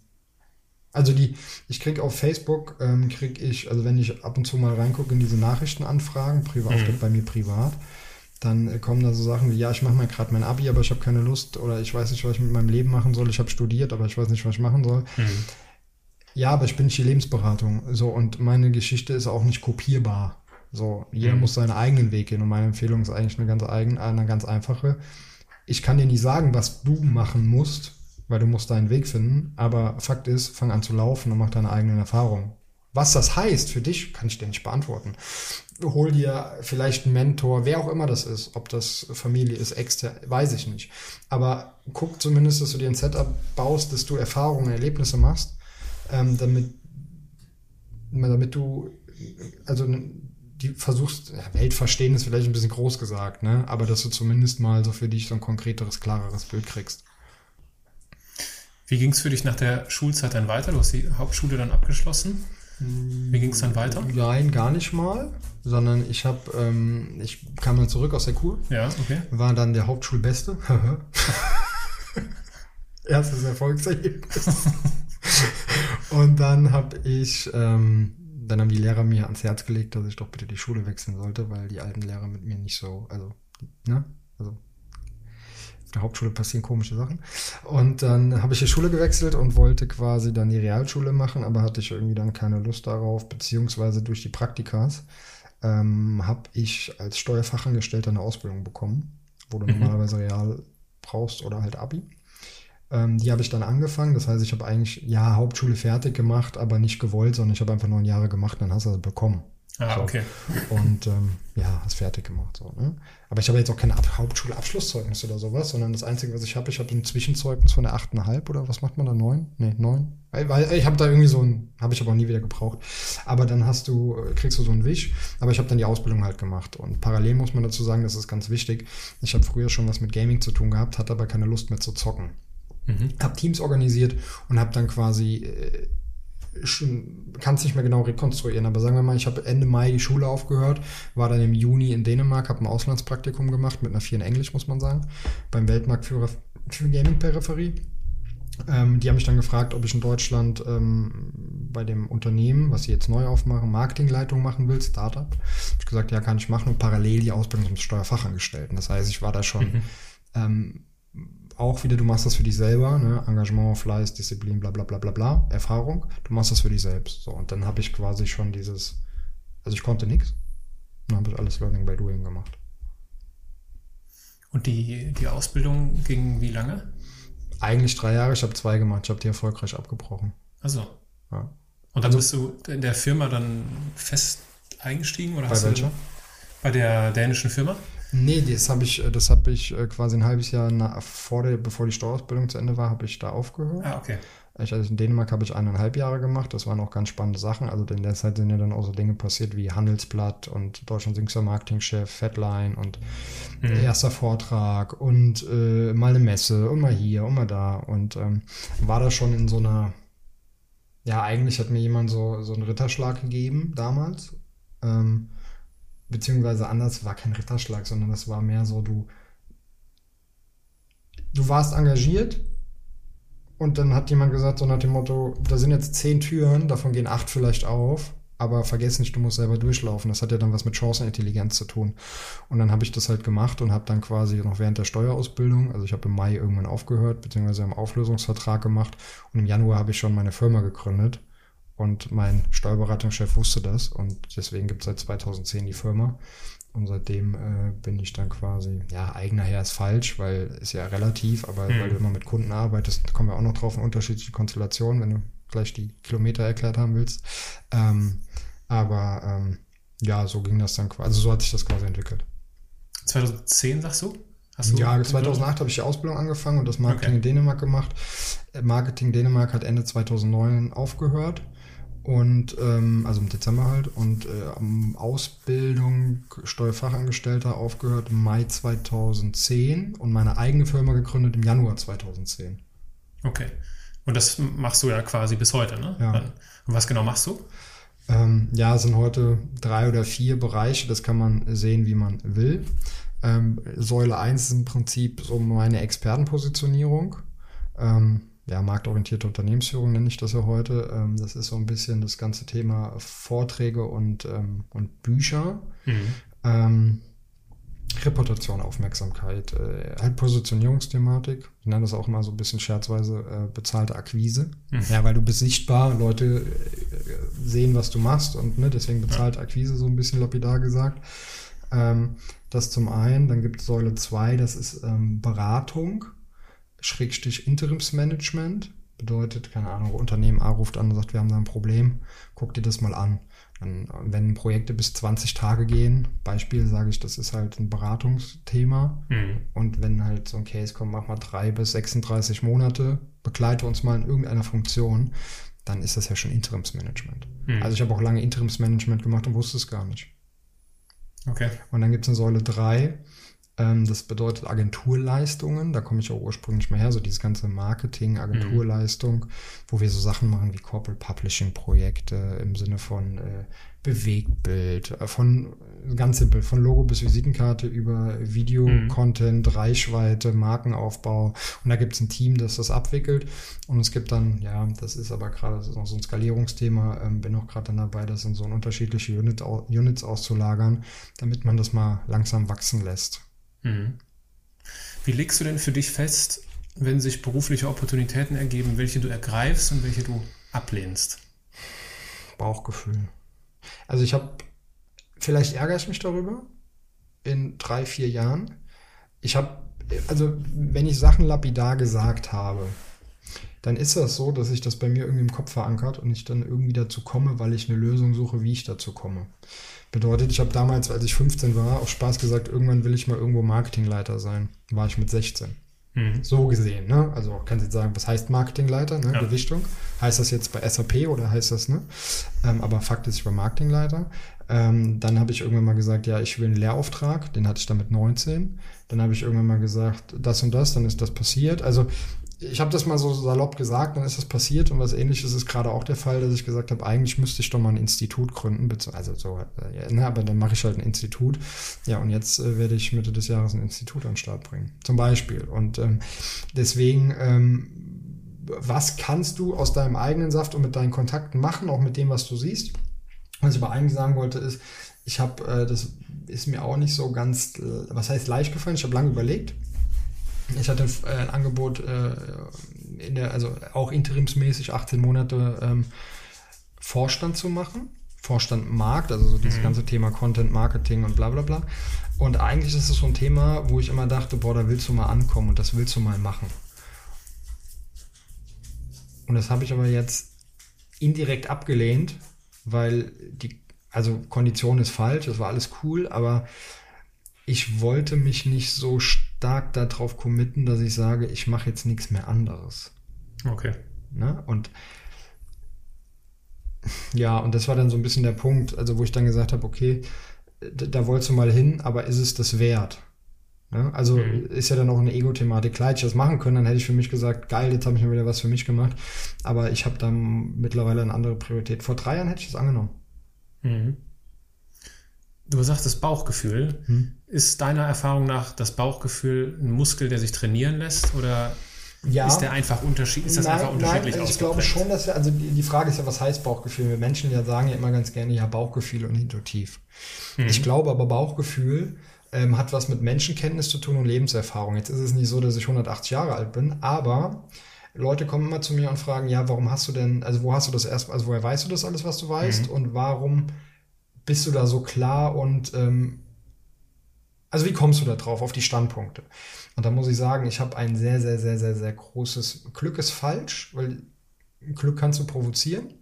Speaker 3: Also die, ich krieg auf Facebook, ähm, krieg ich, also wenn ich ab und zu mal reingucke in diese Nachrichtenanfragen, privat, mhm. bei mir privat, dann kommen da so Sachen wie, ja, ich mache mal gerade mein Abi, aber ich habe keine Lust oder ich weiß nicht, was ich mit meinem Leben machen soll. Ich habe studiert, aber ich weiß nicht, was ich machen soll. Mhm. Ja, aber ich bin nicht die Lebensberatung. So, und meine Geschichte ist auch nicht kopierbar. So, jeder mhm. muss seinen eigenen Weg gehen und meine Empfehlung ist eigentlich eine ganz eigen, eine ganz einfache. Ich kann dir nicht sagen, was du machen musst, weil du musst deinen Weg finden, aber Fakt ist, fang an zu laufen und mach deine eigenen Erfahrungen. Was das heißt für dich, kann ich dir nicht beantworten hol dir vielleicht einen Mentor, wer auch immer das ist, ob das Familie ist, extern, weiß ich nicht. Aber guck zumindest, dass du dir ein Setup baust, dass du Erfahrungen, Erlebnisse machst, ähm, damit, damit du, also die versuchst, ja, Welt verstehen ist vielleicht ein bisschen groß gesagt, ne? aber dass du zumindest mal so für dich so ein konkreteres, klareres Bild kriegst.
Speaker 1: Wie ging es für dich nach der Schulzeit dann weiter? Du hast die Hauptschule dann abgeschlossen. Wie ging es dann weiter?
Speaker 3: Nein, gar nicht mal, sondern ich habe, ähm, ich kam dann zurück aus der Kur.
Speaker 1: Ja, okay.
Speaker 3: War dann der Hauptschulbeste. (laughs) Erstes Erfolgserlebnis. (laughs) Und dann habe ich, ähm, dann haben die Lehrer mir ans Herz gelegt, dass ich doch bitte die Schule wechseln sollte, weil die alten Lehrer mit mir nicht so, also, ne, der Hauptschule passieren komische Sachen. Und dann habe ich die Schule gewechselt und wollte quasi dann die Realschule machen, aber hatte ich irgendwie dann keine Lust darauf, beziehungsweise durch die Praktikas ähm, habe ich als Steuerfachangestellter eine Ausbildung bekommen, wo du mhm. normalerweise Real brauchst oder halt Abi. Ähm, die habe ich dann angefangen, das heißt, ich habe eigentlich, ja, Hauptschule fertig gemacht, aber nicht gewollt, sondern ich habe einfach neun Jahre gemacht, dann hast du das bekommen.
Speaker 1: Ah,
Speaker 3: So.
Speaker 1: okay.
Speaker 3: Und ähm, ja, hast fertig gemacht. So, ne? Aber ich habe jetzt auch keine Ab Hauptschulabschlusszeugnis oder sowas, sondern das Einzige, was ich habe, ich habe ein Zwischenzeugnis von der 8,5 oder was macht man da? 9? Nee, 9? Weil, ich habe da irgendwie so ein, habe ich aber auch nie wieder gebraucht. Aber dann hast du, äh, kriegst du so einen Wisch. Aber ich habe dann die Ausbildung halt gemacht. Und parallel muss man dazu sagen, das ist ganz wichtig. Ich habe früher schon was mit Gaming zu tun gehabt, hatte aber keine Lust mehr zu zocken.
Speaker 1: Mhm.
Speaker 3: Habe Teams organisiert und habe dann quasi äh, schon, kann es nicht mehr genau rekonstruieren, aber sagen wir mal, ich habe Ende Mai die Schule aufgehört, war dann im Juni in Dänemark, habe ein Auslandspraktikum gemacht mit einer 4 in Englisch, muss man sagen, beim Weltmarktführer für Gaming-Peripherie. Ähm, die haben mich dann gefragt, ob ich in Deutschland ähm, bei dem Unternehmen, was sie jetzt neu aufmachen, Marketingleitung machen will, Startup. Hab ich gesagt, ja, kann ich machen und parallel die Ausbildung zum Steuerfachangestellten. Das heißt, ich war da schon
Speaker 1: Mhm.
Speaker 3: ähm, auch wieder, du machst das für dich selber, ne? Engagement, Fleiß, Disziplin, bla bla bla bla bla, Erfahrung, du machst das für dich selbst. So, und dann habe ich quasi schon dieses, also ich konnte nichts, dann habe ich alles Learning by Doing gemacht.
Speaker 1: Und die, die Ausbildung ging wie lange?
Speaker 3: Eigentlich drei Jahre, ich habe zwei gemacht, ich habe die erfolgreich abgebrochen.
Speaker 1: Also.
Speaker 3: Ja.
Speaker 1: Und dann
Speaker 3: Also-
Speaker 1: bist du in der Firma dann fest eingestiegen oder
Speaker 3: Bei
Speaker 1: hast
Speaker 3: welcher?
Speaker 1: du bei der dänischen Firma?
Speaker 3: Nee, das habe ich, das habe ich äh, quasi ein halbes Jahr na, vor der, bevor die Steuerausbildung zu Ende war, habe ich da aufgehört.
Speaker 1: Ah, okay.
Speaker 3: Ich, also in Dänemark habe ich eineinhalb Jahre gemacht. Das waren auch ganz spannende Sachen. Also in der Zeit sind ja dann auch so Dinge passiert wie Handelsblatt und Deutschland jüngster Marketingchef, Fatline und
Speaker 1: Mhm.
Speaker 3: erster Vortrag und äh, mal eine Messe und mal hier und mal da. Und ähm, war da schon in so einer, ja, eigentlich hat mir jemand so, so einen Ritterschlag gegeben damals. Ähm, beziehungsweise anders war kein Ritterschlag, sondern das war mehr so, du, du warst engagiert und dann hat jemand gesagt, so nach dem Motto, da sind jetzt zehn Türen, davon gehen acht vielleicht auf, aber vergiss nicht, du musst selber durchlaufen. Das hat ja dann was mit Chancenintelligenz zu tun. Und dann habe ich das halt gemacht und habe dann quasi noch während der Steuerausbildung, also ich habe im Mai irgendwann aufgehört, beziehungsweise einen Auflösungsvertrag gemacht und im Januar habe ich schon meine Firma gegründet. Und mein Steuerberatungschef wusste das und deswegen gibt es seit 2010 die Firma. Und seitdem äh, bin ich dann quasi, ja, eigener Herr ist falsch, weil ist ja relativ, aber
Speaker 1: Hm.
Speaker 3: weil du immer mit Kunden arbeitest, kommen wir auch noch drauf in unterschiedliche Konstellationen, wenn du gleich die Kilometer erklärt haben willst. Ähm, aber ähm, ja, so ging das dann quasi, also so hat sich das quasi entwickelt.
Speaker 1: 2010 sagst du? Hast du
Speaker 3: Ja, 2008 habe ich die Ausbildung angefangen und das Marketing
Speaker 1: Okay.
Speaker 3: in Dänemark gemacht. Äh, Marketing Dänemark hat Ende 2009 aufgehört und ähm, also im Dezember halt und äh, Ausbildung Steuerfachangestellter aufgehört im Mai 2010 und meine eigene Firma gegründet im Januar 2010.
Speaker 1: Okay. Und das machst du ja quasi bis heute, ne?
Speaker 3: Ja.
Speaker 1: Und was genau machst du?
Speaker 3: Ähm, ja, es sind heute drei oder vier Bereiche, das kann man sehen, wie man will. Ähm, Säule 1 ist im Prinzip so meine Expertenpositionierung. Ähm, ja, marktorientierte Unternehmensführung nenne ich das ja heute. Ähm, das ist so ein bisschen das ganze Thema Vorträge und, ähm, und Bücher.
Speaker 1: Mhm.
Speaker 3: Ähm, Reputation, Aufmerksamkeit, äh, halt Positionierungsthematik. Ich nenne das auch mal so ein bisschen scherzweise äh, bezahlte Akquise.
Speaker 1: Mhm.
Speaker 3: Ja, weil du bist sichtbar, Leute äh, sehen, was du machst und ne, deswegen bezahlte Akquise, so ein bisschen lapidar gesagt. Ähm, das zum einen. Dann gibt es Säule 2, das ist ähm, Beratung, Schrägstich Interimsmanagement. Bedeutet, keine Ahnung, Unternehmen A ruft an und sagt, wir haben da ein Problem, guck dir das mal an. Dann, wenn Projekte bis 20 Tage gehen, Beispiel sage ich, das ist halt ein Beratungsthema.
Speaker 1: Mhm.
Speaker 3: Und wenn halt so ein Case kommt, mach mal drei bis 36 Monate, begleite uns mal in irgendeiner Funktion, dann ist das ja schon Interimsmanagement.
Speaker 1: Mhm.
Speaker 3: Also ich habe auch lange Interimsmanagement gemacht und wusste es gar nicht.
Speaker 1: Okay.
Speaker 3: Und dann gibt es eine Säule 3, ähm, das bedeutet Agenturleistungen, da komme ich auch ursprünglich mal her, so dieses ganze Marketing, Agenturleistung, wo wir so Sachen machen wie Corporate Publishing Projekte im Sinne von äh, Bewegtbild, äh, von ganz simpel, von Logo bis Visitenkarte über Video,
Speaker 1: Mhm.
Speaker 3: Reichweite, Markenaufbau. Und da gibt es ein Team, das das abwickelt. Und es gibt dann, ja, das ist aber gerade, das ist noch so ein Skalierungsthema, ähm, bin auch gerade dann dabei, das in so unterschiedliche Unit, Units auszulagern, damit man das mal langsam wachsen lässt.
Speaker 1: Mhm. Wie legst du denn für dich fest, wenn sich berufliche Opportunitäten ergeben, welche du ergreifst und welche du ablehnst?
Speaker 3: Bauchgefühl. Also ich habe, vielleicht ärgere ich mich darüber in drei, vier Jahren. Ich habe, also wenn ich Sachen lapidar gesagt habe, dann ist das so, dass sich das bei mir irgendwie im Kopf verankert und ich dann irgendwie dazu komme, weil ich eine Lösung suche, wie ich dazu komme. Bedeutet, ich habe damals, als ich 15 war, auch Spaß gesagt, irgendwann will ich mal irgendwo Marketingleiter sein. War ich mit 16. Mhm. So gesehen, ne? Also kannst du jetzt sagen, was heißt Marketingleiter, ne? Ja. Gewichtung. Heißt das jetzt bei SAP oder heißt das, ne? Ähm, aber Fakt ist, ich war Marketingleiter. Ähm, dann habe ich irgendwann mal gesagt, ja, ich will einen Lehrauftrag, den hatte ich dann mit 19. Dann habe ich irgendwann mal gesagt, das und das, dann ist das passiert. Also ich habe das mal so salopp gesagt, dann ist das passiert und was ähnliches ist gerade auch der Fall, dass ich gesagt habe, eigentlich müsste ich doch mal ein Institut gründen, also so, äh, ne, aber dann mache ich halt ein Institut. Ja, und jetzt äh, werde ich Mitte des Jahres ein Institut an den Start bringen, zum Beispiel. Und ähm, deswegen, ähm, was kannst du aus deinem eigenen Saft und mit deinen Kontakten machen, auch mit dem, was du siehst? Was ich aber eigentlich sagen wollte, ist, ich habe, äh, das ist mir auch nicht so ganz, äh, was heißt leicht gefallen, ich habe lange überlegt ich hatte äh, ein Angebot, äh, in der, also auch interimsmäßig 18 Monate ähm, Vorstand zu machen. Vorstand Markt, also so dieses mhm. ganze Thema Content Marketing und bla bla bla. Und eigentlich ist es so ein Thema, wo ich immer dachte, boah, da willst du mal ankommen und das willst du mal machen. Und das habe ich aber jetzt indirekt abgelehnt, weil die, also Kondition ist falsch, das war alles cool, aber ich wollte mich nicht so stark darauf committen, dass ich sage, ich mache jetzt nichts mehr anderes.
Speaker 1: Okay.
Speaker 3: Ne? Und ja, und das war dann so ein bisschen der Punkt, also wo ich dann gesagt habe, okay, da, da wolltest du mal hin, aber ist es das wert? Ne? Also mhm. ist ja dann auch eine Ego-Thematik. Klar, hätte ich das machen können, dann hätte ich für mich gesagt, geil, jetzt habe ich mir wieder was für mich gemacht. Aber ich habe dann mittlerweile eine andere Priorität. Vor drei Jahren hätte ich das angenommen.
Speaker 1: Mhm. Du sagtest Bauchgefühl. Hm. Ist deiner Erfahrung nach das Bauchgefühl ein Muskel, der sich trainieren lässt oder ja. ist der einfach unterschied ist das nein, einfach unterschiedlich
Speaker 3: nein, ich glaube schon, dass wir, also die, die, Frage ist ja, was heißt Bauchgefühl? Wir Menschen ja sagen ja immer ganz gerne ja Bauchgefühl und intuitiv. Hm. Ich glaube aber Bauchgefühl ähm, hat was mit Menschenkenntnis zu tun und Lebenserfahrung. Jetzt ist es nicht so, dass ich 180 Jahre alt bin, aber Leute kommen immer zu mir und fragen, ja, warum hast du denn, also wo hast du das erst, also woher weißt du das alles, was du weißt mhm. und warum bist du da so klar und ähm, also wie kommst du da drauf, auf die Standpunkte? Und da muss ich sagen, ich habe ein sehr, sehr, sehr, sehr, sehr großes Glück ist falsch, weil Glück kannst du provozieren,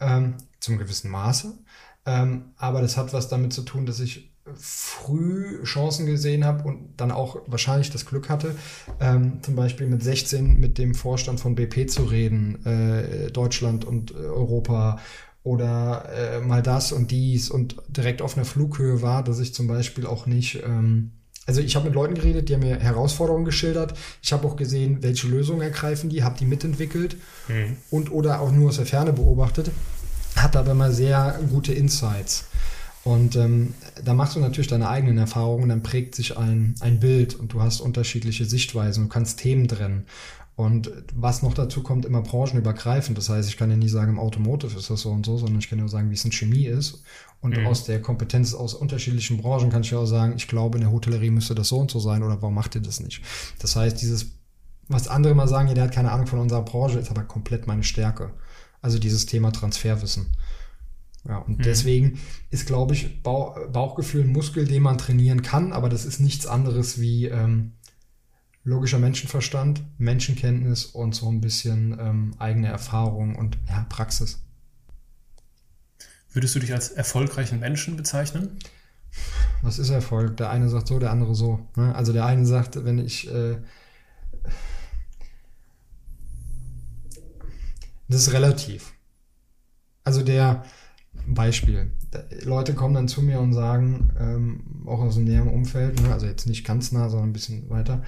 Speaker 3: ähm, zum gewissen Maße. Ähm, aber das hat was damit zu tun, dass ich früh Chancen gesehen habe und dann auch wahrscheinlich das Glück hatte, ähm, zum Beispiel mit 16 mit dem Vorstand von BP zu reden, äh, Deutschland und äh, Europa oder äh, mal das und dies und direkt auf einer Flughöhe war, dass ich zum Beispiel auch nicht, ähm, also ich habe mit Leuten geredet, die haben mir Herausforderungen geschildert. Ich habe auch gesehen, welche Lösungen ergreifen die, habe die mitentwickelt mhm. und oder auch nur aus der Ferne beobachtet, hatte aber immer sehr gute Insights. Und ähm, da machst du natürlich deine eigenen Erfahrungen, dann prägt sich ein, ein Bild und du hast unterschiedliche Sichtweisen, du kannst Themen trennen. Und was noch dazu kommt, immer branchenübergreifend. Das heißt, ich kann ja nie sagen, im Automotive ist das so und so, sondern ich kann nur sagen, wie es in Chemie ist. Und mhm. aus der Kompetenz aus unterschiedlichen Branchen kann ich ja auch sagen, ich glaube, in der Hotellerie müsste das so und so sein oder warum macht ihr das nicht? Das heißt, dieses, was andere mal sagen, ja, der hat keine Ahnung von unserer Branche, ist aber komplett meine Stärke. Also dieses Thema Transferwissen. Ja, und mhm. deswegen ist, glaube ich, Bauchgefühl ein Muskel, den man trainieren kann, aber das ist nichts anderes wie, ähm, logischer Menschenverstand, Menschenkenntnis und so ein bisschen ähm, eigene Erfahrung und ja, Praxis.
Speaker 1: Würdest du dich als erfolgreichen Menschen bezeichnen?
Speaker 3: Was ist Erfolg? Der eine sagt so, der andere so. Ne? Also der eine sagt, wenn ich äh, das ist relativ. Also der Beispiel. Leute kommen dann zu mir und sagen, ähm, auch aus dem näheren Umfeld, ne, also jetzt nicht ganz nah, sondern ein bisschen weiter,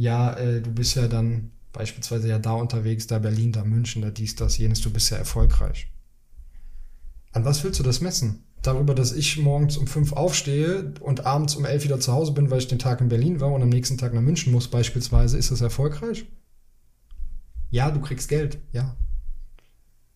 Speaker 3: ja, äh, du bist ja dann beispielsweise ja da unterwegs, da Berlin, da München, da dies, das, jenes, du bist ja erfolgreich. An was willst du das messen? Darüber, dass ich morgens um fünf aufstehe und abends um elf wieder zu Hause bin, weil ich den Tag in Berlin war und am nächsten Tag nach München muss, beispielsweise, ist das erfolgreich? Ja, du kriegst Geld, ja.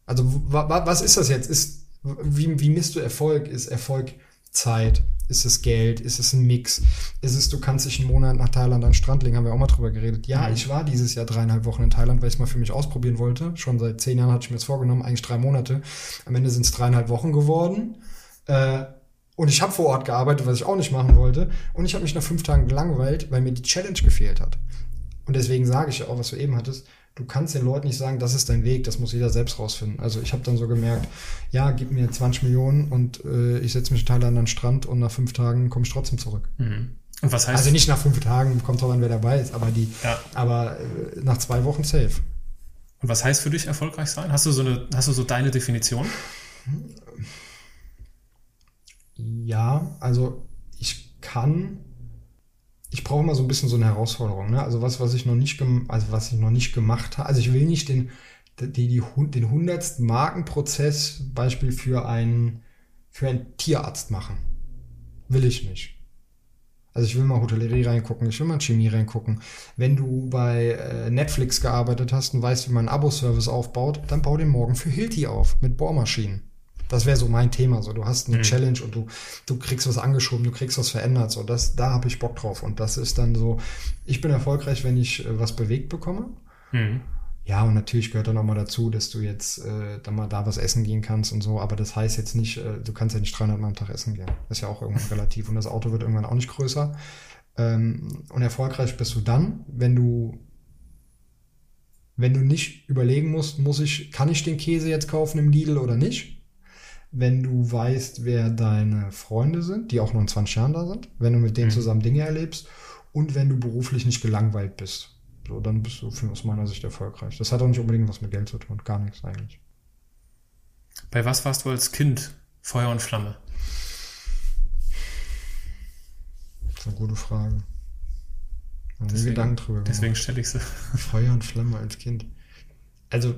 Speaker 3: Also, was ist das jetzt? Ist, wie, wie misst du Erfolg? Ist Erfolg Zeit? Ist es Geld? Ist es ein Mix? Ist es, du kannst dich einen Monat nach Thailand an den Strand legen? Haben wir auch mal drüber geredet. Ja, mhm. ich war dieses Jahr dreieinhalb Wochen in Thailand, weil ich es mal für mich ausprobieren wollte. Schon seit zehn Jahren hatte ich mir das vorgenommen, eigentlich drei Monate. Am Ende sind es dreieinhalb Wochen geworden. Äh, und ich habe vor Ort gearbeitet, was ich auch nicht machen wollte. Und ich habe mich nach fünf Tagen gelangweilt, weil mir die Challenge gefehlt hat. Und deswegen sage ich ja auch, was du eben hattest, Du kannst den Leuten nicht sagen, das ist dein Weg, das muss jeder selbst rausfinden. Also ich habe dann so gemerkt, ja, gib mir 20 Millionen und äh, ich setze mich in Thailand an den Strand und nach fünf Tagen komme ich trotzdem zurück.
Speaker 1: Mhm. Und was heißt
Speaker 3: Also nicht nach fünf Tagen, kommt drauf an, wer dabei ist, aber die,
Speaker 1: Ja.
Speaker 3: aber äh, nach zwei Wochen safe.
Speaker 1: Und was heißt für dich erfolgreich sein? Hast du so eine, hast du so deine Definition?
Speaker 3: Ja, also ich kann, ich brauche immer so ein bisschen so eine Herausforderung. Ne? Also was, was ich noch nicht, also was ich noch nicht gemacht habe. Also ich will nicht den, die, die, den hundertsten Markenprozess Beispiel für einen, für einen Tierarzt machen. Will ich nicht. Also ich will mal Hotellerie reingucken, ich will mal Chemie reingucken. Wenn du bei äh, Netflix gearbeitet hast und weißt, wie man einen Abo-Service aufbaut, dann bau den morgen für Hilti auf mit Bohrmaschinen. Das wäre so mein Thema. So, du hast eine Challenge und du, du kriegst was angeschoben, du kriegst was verändert. So, das, da habe ich Bock drauf. Und das ist dann so, ich bin erfolgreich, wenn ich äh, was bewegt bekomme.
Speaker 1: Mhm.
Speaker 3: Ja, und natürlich gehört dann auch mal dazu, dass du jetzt äh, dann mal da was essen gehen kannst und so. Aber das heißt jetzt nicht, äh, du kannst ja nicht 300 Mal am Tag essen gehen. Das ist ja auch irgendwann (laughs) relativ. Und das Auto wird irgendwann auch nicht größer. Ähm, und erfolgreich bist du dann, wenn du wenn du nicht überlegen musst, muss ich, kann ich den Käse jetzt kaufen im Lidl oder nicht? Wenn du weißt, wer deine Freunde sind, die auch nur in 20 Jahren da sind, wenn du mit denen zusammen Dinge erlebst und wenn du beruflich nicht gelangweilt bist. So, dann bist du für, aus meiner Sicht erfolgreich. Das hat auch nicht unbedingt was mit Geld zu tun, gar nichts eigentlich.
Speaker 1: Bei was warst du als Kind Feuer und Flamme?
Speaker 3: Das ist eine gute Frage.
Speaker 1: Deswegen-
Speaker 3: Gedanken drüber.
Speaker 1: Deswegen stelle ich sie.
Speaker 3: Feuer und Flamme als Kind. Also,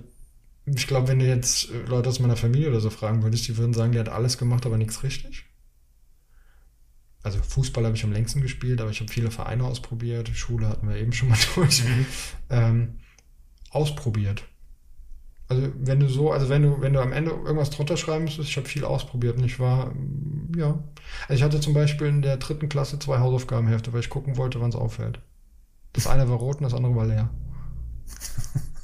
Speaker 3: ich glaube, wenn du jetzt äh, Leute aus meiner Familie oder so fragen würdest, die würden sagen, der hat alles gemacht, aber nichts richtig. Also Fußball habe ich am längsten gespielt, aber ich habe viele Vereine ausprobiert. Schule hatten wir eben schon mal (laughs) durch. Ähm, ausprobiert. Also wenn du so, also wenn du, wenn du am Ende irgendwas drunter schreiben müsstest, ich habe viel ausprobiert und ich war, mm, ja. Also ich hatte zum Beispiel in der dritten Klasse zwei Hausaufgabenhefte, weil ich gucken wollte, wann es auffällt. Das eine war rot und das andere war leer. (laughs)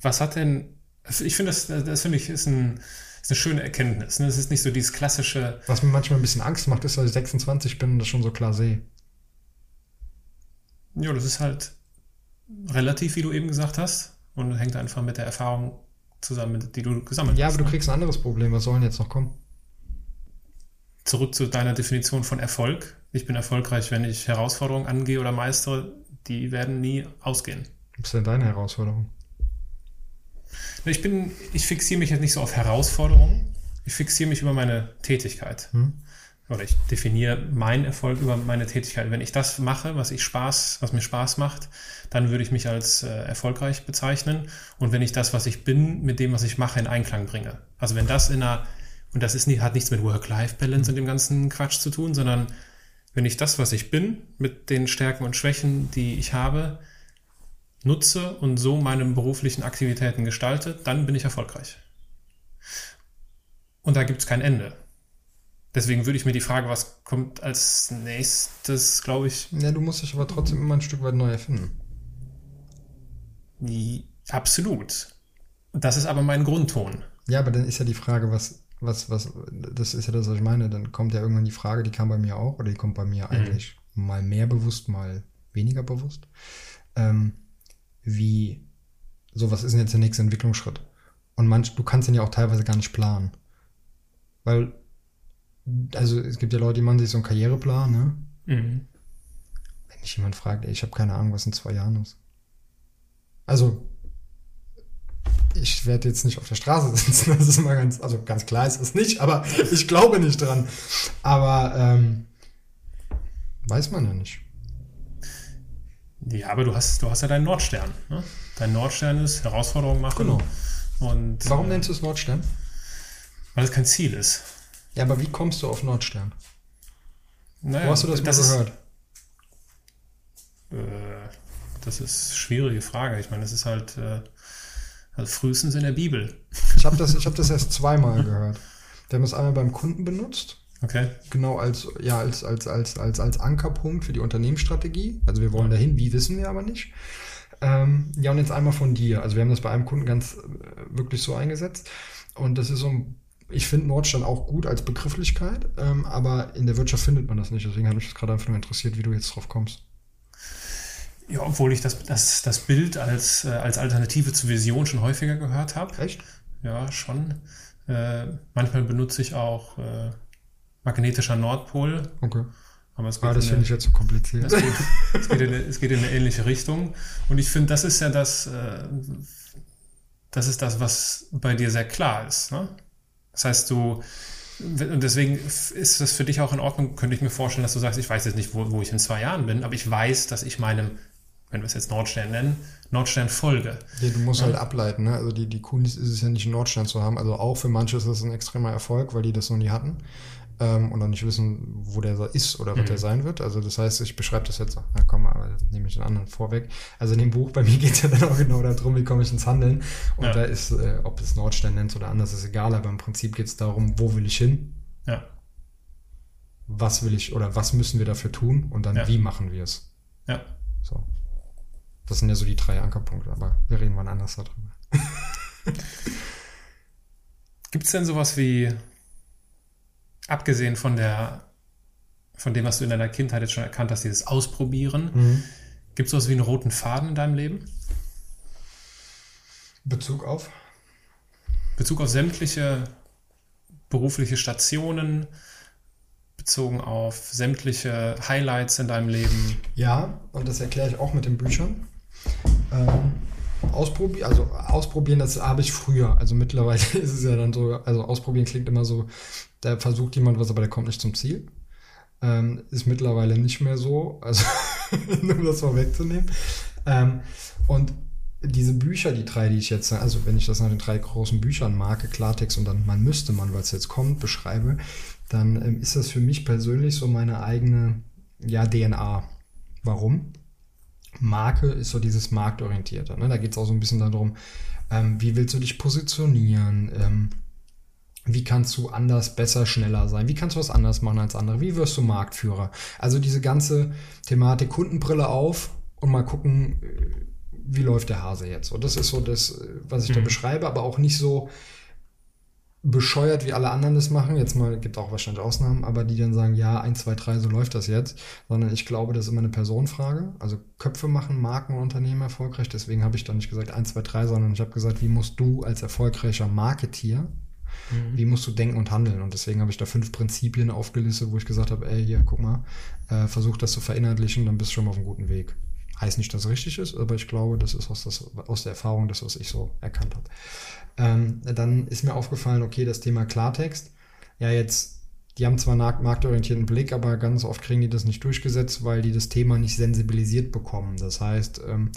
Speaker 1: Was hat denn, also ich finde, das, das finde ich, ist, ein, ist eine schöne Erkenntnis. Ne? Es ist nicht so dieses klassische,
Speaker 3: Was mir manchmal ein bisschen Angst macht, ist, dass ich 26 bin und das schon so klar sehe.
Speaker 1: ja, das ist halt relativ, wie du eben gesagt hast, und hängt einfach mit der Erfahrung zusammen, die du gesammelt
Speaker 3: Ja,
Speaker 1: hast.
Speaker 3: aber du
Speaker 1: ne?
Speaker 3: kriegst ein anderes Problem. Was soll denn jetzt noch kommen?
Speaker 1: Zurück zu deiner Definition von Erfolg. Ich bin erfolgreich, wenn ich Herausforderungen angehe oder meistere, die werden nie ausgehen.
Speaker 3: Was ist denn deine Herausforderung?
Speaker 1: Ich bin, ich fixiere mich jetzt nicht so auf Herausforderungen. Ich fixiere mich über meine Tätigkeit.
Speaker 3: Hm?
Speaker 1: Oder ich definiere meinen Erfolg über meine Tätigkeit. Wenn ich das mache, was ich Spaß, was mir Spaß macht, dann würde ich mich als äh, erfolgreich bezeichnen. Und wenn ich das, was ich bin, mit dem, was ich mache, in Einklang bringe. Also wenn das in einer, und das ist nie, hat nichts mit Work-Life-Balance und dem ganzen Quatsch zu tun, sondern wenn ich das, was ich bin, mit den Stärken und Schwächen, die ich habe, nutze und so meine beruflichen Aktivitäten gestalte, dann bin ich erfolgreich. Und da gibt es kein Ende. Deswegen würde ich mir die Frage, was kommt als nächstes, glaube ich,
Speaker 3: Ja, du musst dich aber trotzdem immer ein Stück weit neu erfinden.
Speaker 1: absolut. Das ist aber mein Grundton.
Speaker 3: Ja, aber dann ist ja die Frage, was, was, was, das ist ja das, was ich meine. Dann kommt ja irgendwann die Frage, die kam bei mir auch, oder die kommt bei mir eigentlich mal mehr bewusst, mal weniger bewusst. Ähm, wie, so, was ist denn jetzt der nächste Entwicklungsschritt? Und manch, du kannst den ja auch teilweise gar nicht planen. Weil, also es gibt ja Leute, die machen sich so einen Karriereplan, ne?
Speaker 1: Mhm.
Speaker 3: Wenn mich jemand fragt, ey, ich habe keine Ahnung, was in zwei Jahren ist. Also, ich werde jetzt nicht auf der Straße (laughs) sitzen, das ist mal ganz, also ganz klar ist es nicht, aber (laughs) ich glaube nicht dran. Aber ähm, weiß man ja nicht.
Speaker 1: Ja, aber du hast, du hast ja deinen Nordstern. Ne? Dein Nordstern ist Herausforderungen machen.
Speaker 3: Genau.
Speaker 1: Und
Speaker 3: Warum
Speaker 1: äh,
Speaker 3: nennst du es Nordstern?
Speaker 1: Weil es kein Ziel ist.
Speaker 3: Ja, aber wie kommst du auf Nordstern?
Speaker 1: Naja,
Speaker 3: Wo hast du das, mal
Speaker 1: ist,
Speaker 3: gehört?
Speaker 1: Äh, das ist eine schwierige Frage. Ich meine, das ist halt äh, also frühestens in der Bibel.
Speaker 3: Ich habe das, ich hab das erst zweimal gehört. Wir haben es einmal beim Kunden benutzt
Speaker 1: Okay.
Speaker 3: genau als ja als als als als als Ankerpunkt für die Unternehmensstrategie. Also wir wollen dahin, wie wissen wir aber nicht. Ähm, ja und jetzt einmal von dir. Also wir haben das bei einem Kunden ganz äh, wirklich so eingesetzt und das ist so ein ich finde Nordstern auch gut als Begrifflichkeit, ähm, aber in der Wirtschaft findet man das nicht. Deswegen hat mich das gerade einfach nur interessiert, wie du jetzt drauf kommst.
Speaker 1: Ja, obwohl ich das, das, das Bild als, äh, als Alternative zur Vision schon häufiger gehört habe.
Speaker 3: Echt?
Speaker 1: Ja, schon. Äh, manchmal benutze ich auch äh, magnetischer Nordpol.
Speaker 3: Okay.
Speaker 1: Aber es
Speaker 3: Ah, das finde ich jetzt zu kompliziert.
Speaker 1: es, geht, es, geht in, eine- es geht in eine ähnliche Richtung. Und ich finde, das ist ja das, äh, das ist das, was bei dir sehr klar ist. Ne? Das heißt, du, und deswegen ist das für dich auch in Ordnung, könnte ich mir vorstellen, dass du sagst, ich weiß jetzt nicht, wo, wo ich in zwei Jahren bin, aber ich weiß, dass ich meinem, wenn wir es jetzt Nordstern nennen, Nordstern folge.
Speaker 3: Ja, du musst halt ableiten, ne? Also die, die Kunst ist es ja nicht, Nordstern zu haben. Also auch für manche ist das ein extremer Erfolg, weil die das noch nie hatten. Ähm, und dann nicht wissen, wo der ist oder was der sein wird. Also das heißt, ich beschreibe das jetzt, na komm, aber nehme ich den anderen vorweg. Also in dem Buch, bei mir (laughs) geht es ja dann auch genau darum, wie komme ich ins Handeln. Und
Speaker 1: Ja.
Speaker 3: da ist, äh, ob es Nordstern nennt oder anders, ist egal, aber im Prinzip geht es darum, wo will ich hin,
Speaker 1: Ja,
Speaker 3: was will ich oder was müssen wir dafür tun und dann
Speaker 1: Ja.
Speaker 3: wie machen wir es.
Speaker 1: ja.
Speaker 3: So. Das sind ja so die drei Ankerpunkte, aber wir reden wann anders darüber. (laughs)
Speaker 1: Gibt es denn sowas wie, abgesehen von der, von dem, was du in deiner Kindheit jetzt schon erkannt hast, dieses Ausprobieren, gibt es sowas wie einen roten Faden in deinem Leben?
Speaker 3: Bezug auf?
Speaker 1: Bezug auf sämtliche berufliche Stationen, bezogen auf sämtliche Highlights in deinem Leben.
Speaker 3: Ja, und das erkläre ich auch mit den Büchern. Ähm, ausprobieren, also ausprobieren, das habe ich früher. Also mittlerweile (laughs) ist es ja dann so, also ausprobieren klingt immer so, da versucht jemand was, aber der kommt nicht zum Ziel. Ähm, ist mittlerweile nicht mehr so, also (laughs) um das vorwegzunehmen. Ähm, und diese Bücher, die drei, die ich jetzt, also wenn ich das nach den drei großen Büchern Marke, Klartext und dann man müsste man, weil es jetzt kommt, beschreibe, dann ähm, ist das für mich persönlich so meine eigene ja, DNA. Warum? Marke ist so dieses Marktorientierte. Ne? Da geht es auch so ein bisschen darum, ähm, wie willst du dich positionieren? Ähm, wie kannst du anders, besser, schneller sein? Wie kannst du was anders machen als andere? Wie wirst du Marktführer? Also diese ganze Thematik Kundenbrille auf und mal gucken, äh, wie läuft der Hase jetzt? Und das ist so das, äh, was ich da beschreibe, aber auch nicht so bescheuert, wie alle anderen das machen. Jetzt mal, gibt auch wahrscheinlich Ausnahmen, aber die dann sagen, ja, 1, 2, 3, so läuft das jetzt. Sondern ich glaube, das ist immer eine Personenfrage. Also Köpfe machen Marken und Unternehmen erfolgreich. Deswegen habe ich dann nicht gesagt 1, 2, 3, sondern ich habe gesagt, wie musst du als erfolgreicher Marketier, wie musst du denken und handeln? Und deswegen habe ich da fünf Prinzipien aufgelistet, wo ich gesagt habe, ey, hier, guck mal, äh, versuch das zu verinnerlichen, dann bist du schon mal auf einem guten Weg. Heißt nicht, dass es richtig ist, aber ich glaube, das ist aus, das, aus der Erfahrung das, was ich so erkannt habe. Ähm, dann ist mir aufgefallen, okay, das Thema Klartext. Ja, jetzt, die haben zwar einen markt- marktorientierten Blick, aber ganz oft kriegen die das nicht durchgesetzt, weil die das Thema nicht sensibilisiert bekommen. Das heißt, ähm,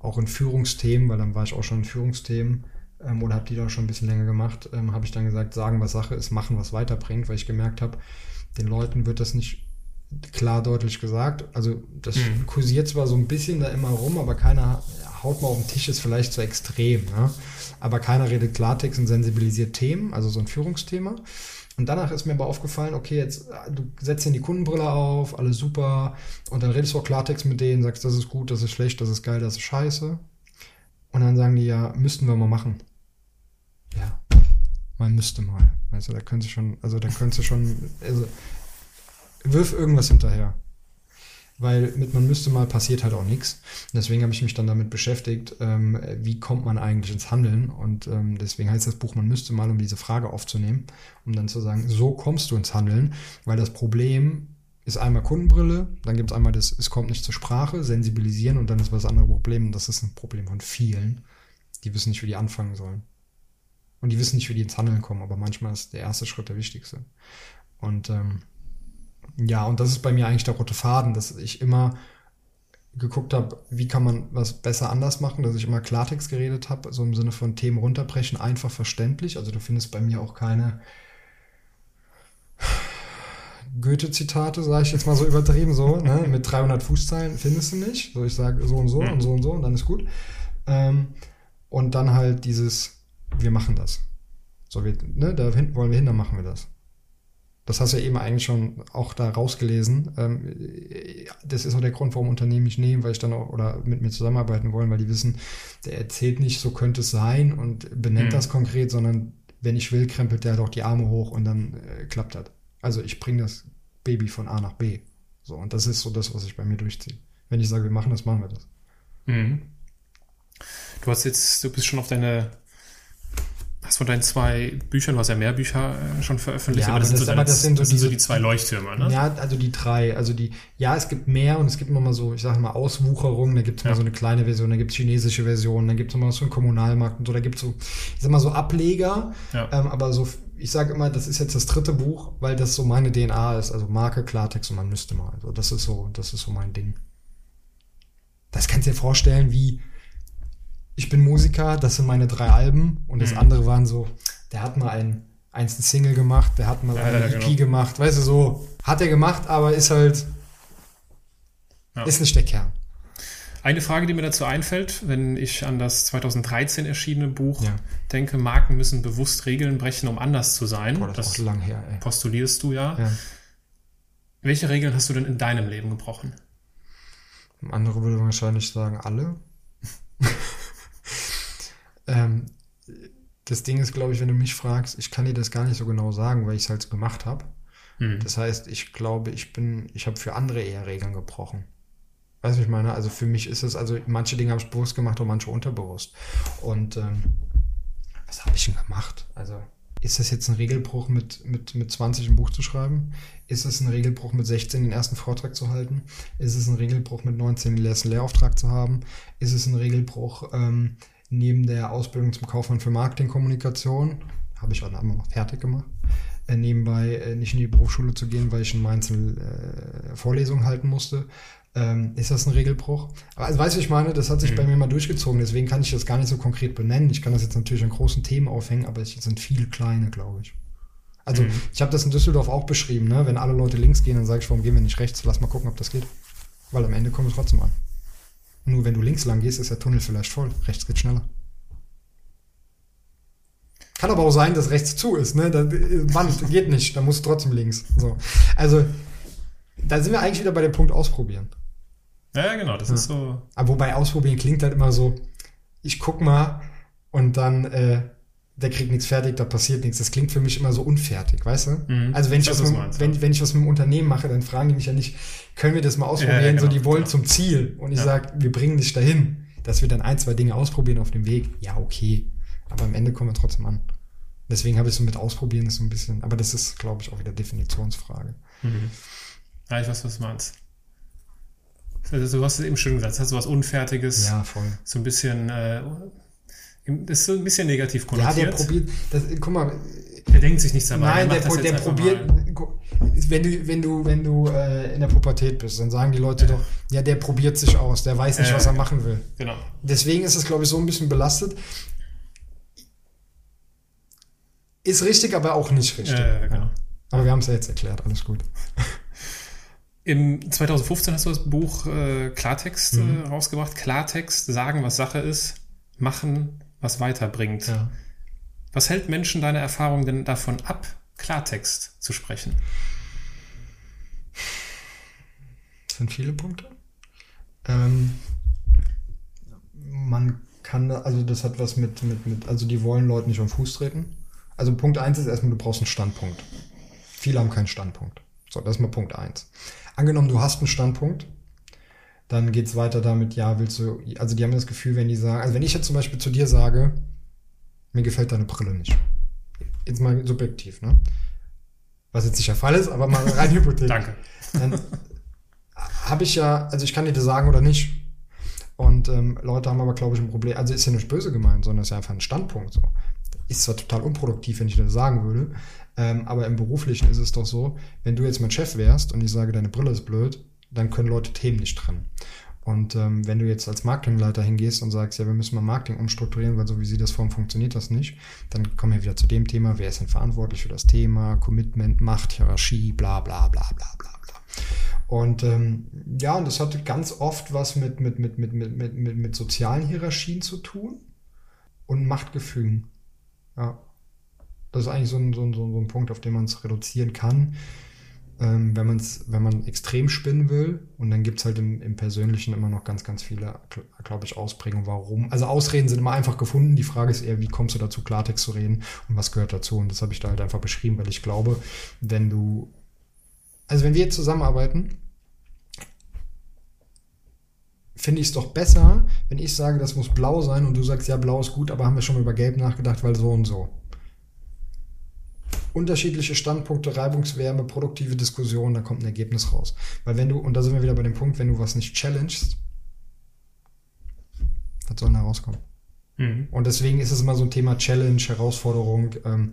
Speaker 3: auch in Führungsthemen, weil dann war ich auch schon in Führungsthemen ähm, oder habe die da schon ein bisschen länger gemacht, ähm, habe ich dann gesagt, sagen, was Sache ist, machen, was weiterbringt, weil ich gemerkt habe, den Leuten wird das nicht klar deutlich gesagt. Also das kursiert zwar so ein bisschen da immer rum, aber keiner haut mal auf den Tisch, ist vielleicht zu extrem. Ne? Aber keiner redet Klartext und sensibilisiert Themen, also so ein Führungsthema. Und danach ist mir aber aufgefallen, okay, jetzt du setzt ihnen die Kundenbrille auf, alles super. Und dann redest du auch Klartext mit denen, sagst, das ist gut, das ist schlecht, das ist geil, das ist scheiße. Und dann sagen die ja, müssten wir mal machen. Ja, man müsste mal. Also da können sie schon, also da können sie schon, also wirf irgendwas hinterher. Weil mit man müsste mal passiert halt auch nichts. Deswegen habe ich mich dann damit beschäftigt, ähm, wie kommt man eigentlich ins Handeln. Und ähm, deswegen heißt das Buch, man müsste mal, um diese Frage aufzunehmen, um dann zu sagen, so kommst du ins Handeln. Weil das Problem ist einmal Kundenbrille, dann gibt es einmal das, es kommt nicht zur Sprache, sensibilisieren und dann ist was andere Problem. Und das ist ein Problem von vielen. Die wissen nicht, wie die anfangen sollen. Und die wissen nicht, wie die ins Handeln kommen, aber manchmal ist der erste Schritt der wichtigste. Und ähm, ja, und das ist bei mir eigentlich der rote Faden, dass ich immer geguckt habe, wie kann man was besser anders machen, dass ich immer Klartext geredet habe, so im Sinne von Themen runterbrechen, einfach verständlich. Also du findest bei mir auch keine Goethe-Zitate, sage ich jetzt mal so übertrieben, so, ne? mit 300 Fußzeilen findest du nicht. So, ich sage so und so und so und so und dann ist gut. Ähm, und dann halt dieses, wir machen das. So, wir, ne, da hinten wollen wir hin, dann machen wir das. Das hast du ja eben eigentlich schon auch da rausgelesen. Ähm, das ist auch der Grund, warum Unternehmen mich nehmen, weil ich dann auch oder mit mir zusammenarbeiten wollen, weil die wissen, der erzählt nicht, so könnte es sein und benennt
Speaker 1: Mhm.
Speaker 3: das konkret, sondern wenn ich will, krempelt der halt auch die Arme hoch und dann äh, klappt das. Also ich bringe das Baby von A nach B. So, und das ist so das, was ich bei mir durchziehe. Wenn ich sage, wir machen das, machen wir das.
Speaker 1: Mhm. Du hast jetzt, du bist schon auf deine, hast von deinen zwei Büchern, du hast ja mehr Bücher äh, schon veröffentlicht,
Speaker 3: Ja,
Speaker 1: aber das, so
Speaker 3: das-
Speaker 1: deine,
Speaker 3: aber das sind so
Speaker 1: sind so
Speaker 3: diese-
Speaker 1: die zwei Leuchttürme, ne?
Speaker 3: Ja, also die drei. Also die, ja, es gibt mehr und es gibt immer mal so, ich sage mal, Auswucherungen. Da gibt es
Speaker 1: Ja.
Speaker 3: mal so eine kleine Version, da gibt es chinesische Versionen, dann gibt es mal so einen Kommunalmarkt und so. Da gibt es so, ich sag mal, so Ableger.
Speaker 1: Ja.
Speaker 3: Ähm, aber so, ich sage immer, das ist jetzt das dritte Buch, weil das so meine DNA ist. Also Marke, Klartext und man müsste mal. Also das ist so, das ist so mein Ding. Das kannst du dir vorstellen, wie ich bin Musiker, das sind meine drei Alben und das
Speaker 1: Mhm.
Speaker 3: andere waren so, der hat mal ein, eins ein Single gemacht, der hat mal
Speaker 1: Ja,
Speaker 3: eine
Speaker 1: ja,
Speaker 3: EP
Speaker 1: genau.
Speaker 3: gemacht, weißt du, so, hat er gemacht, aber ist halt,
Speaker 1: Ja.
Speaker 3: ist nicht der Kern.
Speaker 1: Eine Frage, die mir dazu einfällt, wenn ich an das 2013 erschienene Buch
Speaker 3: Ja.
Speaker 1: denke, Marken müssen bewusst Regeln brechen, um anders zu sein.
Speaker 3: Boah, das, ist
Speaker 1: das
Speaker 3: auch lang her, ey.
Speaker 1: postulierst du ja.
Speaker 3: Ja.
Speaker 1: Welche Regeln hast du denn in deinem Leben gebrochen?
Speaker 3: Andere würde wahrscheinlich sagen, alle. (laughs) ähm, das Ding ist, glaube ich, wenn du mich fragst, ich kann dir das gar nicht so genau sagen, weil ich es halt so gemacht habe.
Speaker 1: Hm.
Speaker 3: Das heißt, ich glaube, ich bin, ich habe für andere eher Regeln gebrochen. Weißt du, was ich meine? Also für mich ist es, also manche Dinge habe ich bewusst gemacht und manche unterbewusst. Und ähm, was habe ich denn gemacht? Also ist das jetzt ein Regelbruch, mit, mit, mit 20 ein Buch zu schreiben? Ist es ein Regelbruch, mit 16 den ersten Vortrag zu halten? Ist es ein Regelbruch, mit 19 den ersten Lehrauftrag zu haben? Ist es ein Regelbruch, ähm, neben der Ausbildung zum Kaufmann für Marketingkommunikation, habe ich auch einmal noch fertig gemacht, äh, nebenbei äh, nicht in die Berufsschule zu gehen, weil ich in Mainz äh, Vorlesungen halten musste. Ähm, ist das ein Regelbruch? Aber also, weißt du, ich meine, das hat sich
Speaker 1: Mhm.
Speaker 3: bei mir mal durchgezogen, deswegen kann ich das gar nicht so konkret benennen. Ich kann das jetzt natürlich an großen Themen aufhängen, aber es sind viele kleine, glaube ich. Also,
Speaker 1: Mhm.
Speaker 3: ich habe das in Düsseldorf auch beschrieben, ne? Wenn alle Leute links gehen, dann sage ich, warum gehen wir nicht rechts? Lass mal gucken, ob das geht. Weil am Ende kommen wir trotzdem an. Nur wenn du links lang gehst, ist der Tunnel vielleicht voll. Rechts geht schneller. Kann aber auch sein, dass rechts zu ist, ne? Da, Wand geht nicht, da musst du trotzdem links. So. Also, da sind wir eigentlich wieder bei dem Punkt ausprobieren.
Speaker 1: Ja, ja, genau, das ist so.
Speaker 3: Aber wobei ausprobieren klingt halt immer so, ich guck mal und dann, äh, der kriegt nichts fertig, da passiert nichts. Das klingt für mich immer so unfertig, weißt du?
Speaker 1: Mhm.
Speaker 3: Also wenn ich, was mit,
Speaker 1: meinst,
Speaker 3: wenn, wenn ich was mit dem Unternehmen mache, dann fragen die mich ja nicht, können wir das mal ausprobieren?
Speaker 1: Ja, ja,
Speaker 3: so,
Speaker 1: genau,
Speaker 3: die wollen
Speaker 1: genau.
Speaker 3: zum Ziel. Und ich
Speaker 1: Ja.
Speaker 3: sag, wir bringen dich dahin. Dass wir dann ein, zwei Dinge ausprobieren auf dem Weg. Ja, okay. Aber am Ende kommen wir trotzdem an. Deswegen habe ich so mit ausprobieren ist so ein bisschen, aber das ist, glaube ich, auch wieder Definitionsfrage.
Speaker 1: Mhm. Ja, ich weiß, was du meinst. Also, du hast es eben schön gesagt, das hast du was Unfertiges,
Speaker 3: Ja, voll.
Speaker 1: so ein bisschen, äh, das ist so ein bisschen negativ
Speaker 3: Ja, der
Speaker 1: konnotiert.
Speaker 3: probiert, das, guck mal,
Speaker 1: der denkt sich nichts dabei.
Speaker 3: Nein, der, der
Speaker 1: einfach
Speaker 3: probiert. Wenn du, wenn du, wenn du äh, in der Pubertät bist, dann sagen die Leute doch, ja, der probiert sich aus, der weiß nicht,
Speaker 1: Ja,
Speaker 3: was er
Speaker 1: ja.
Speaker 3: machen will.
Speaker 1: Genau.
Speaker 3: Deswegen ist es, glaube ich, so ein bisschen belastet. Ist richtig, aber auch nicht richtig.
Speaker 1: Ja, ja, genau.
Speaker 3: Aber wir haben es ja jetzt erklärt, alles gut. (laughs)
Speaker 1: Im 2015 hast du das Buch äh, Klartext
Speaker 3: Mhm.
Speaker 1: äh, rausgebracht. Klartext, sagen, was Sache ist, machen, was weiterbringt. Was hält Menschen deiner Erfahrung denn davon ab, Klartext zu sprechen?
Speaker 3: Das sind viele Punkte. Ähm, man kann, also das hat was mit, mit, mit, also die wollen Leuten nicht am Fuß treten. Also Punkt eins ist erstmal, du brauchst einen Standpunkt. Viele haben keinen Standpunkt. So, das ist mal Punkt eins. Angenommen, du hast einen Standpunkt, dann geht's weiter damit, ja, willst du, also die haben das Gefühl, wenn die sagen, also wenn ich jetzt zum Beispiel zu dir sage, mir gefällt deine Brille nicht. Jetzt mal subjektiv, ne? Was jetzt nicht der Fall ist, aber mal rein (laughs) hypothetisch
Speaker 1: Danke.
Speaker 3: dann habe ich ja, also ich kann dir das sagen oder nicht. Und ähm, Leute haben aber, glaube ich, ein Problem. Also ist ja nicht böse gemeint, sondern ist ja einfach ein Standpunkt so. Ist zwar total unproduktiv, wenn ich das sagen würde, ähm, aber im Beruflichen ist es doch so, wenn du jetzt mein Chef wärst und ich sage, deine Brille ist blöd, dann können Leute Themen nicht trennen. Und ähm, wenn du jetzt als Marketingleiter hingehst und sagst, ja, wir müssen mal Marketing umstrukturieren, weil so wie sie das formen, funktioniert das nicht, dann kommen wir wieder zu dem Thema, wer ist denn verantwortlich für das Thema, Commitment, Macht, Hierarchie, bla bla bla bla bla bla. Und ähm, ja, und das hatte ganz oft was mit, mit, mit, mit, mit, mit, mit, mit sozialen Hierarchien zu tun und Machtgefügen. Ja. Das ist eigentlich so ein, so ein so ein Punkt, auf den man es reduzieren kann, ähm, wenn, man's, wenn man extrem spinnen will. Und dann gibt's halt im, im Persönlichen immer noch ganz, ganz viele, glaube ich, Ausprägungen, warum. Also Ausreden sind immer einfach gefunden. Die Frage ist eher, wie kommst du dazu, Klartext zu reden und was gehört dazu? Und das habe ich da halt einfach beschrieben, weil ich glaube, wenn du also wenn wir jetzt zusammenarbeiten, finde ich es doch besser, wenn ich sage, das muss blau sein und du sagst, ja, blau ist gut, aber haben wir schon mal über gelb nachgedacht, weil so und so. Unterschiedliche Standpunkte, Reibungswärme, produktive Diskussion, da kommt ein Ergebnis raus. Weil wenn du, und da sind wir wieder bei dem Punkt, wenn du was nicht challengest, was soll da rauskommen? Mhm. Und deswegen ist es immer so ein Thema Challenge, Herausforderung, ähm,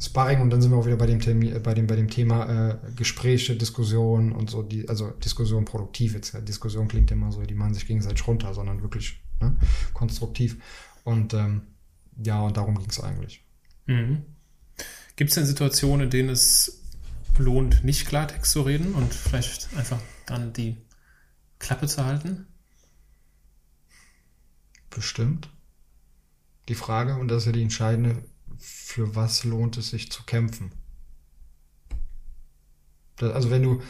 Speaker 3: Sparring und dann sind wir auch wieder bei dem, Thema, bei dem, bei dem Thema äh, Gespräche, Diskussion und so, die, also Diskussion produktiv jetzt. Diskussion klingt immer so, die machen sich gegenseitig runter, sondern wirklich ne, konstruktiv. Und ähm, ja, und darum ging es eigentlich.
Speaker 1: Mhm. Gibt es denn Situationen, in denen es lohnt, nicht Klartext zu reden und vielleicht einfach dann die Klappe zu halten?
Speaker 3: Bestimmt. Die Frage, und das ist ja die entscheidende, für was lohnt es sich zu kämpfen? Das, also wenn du,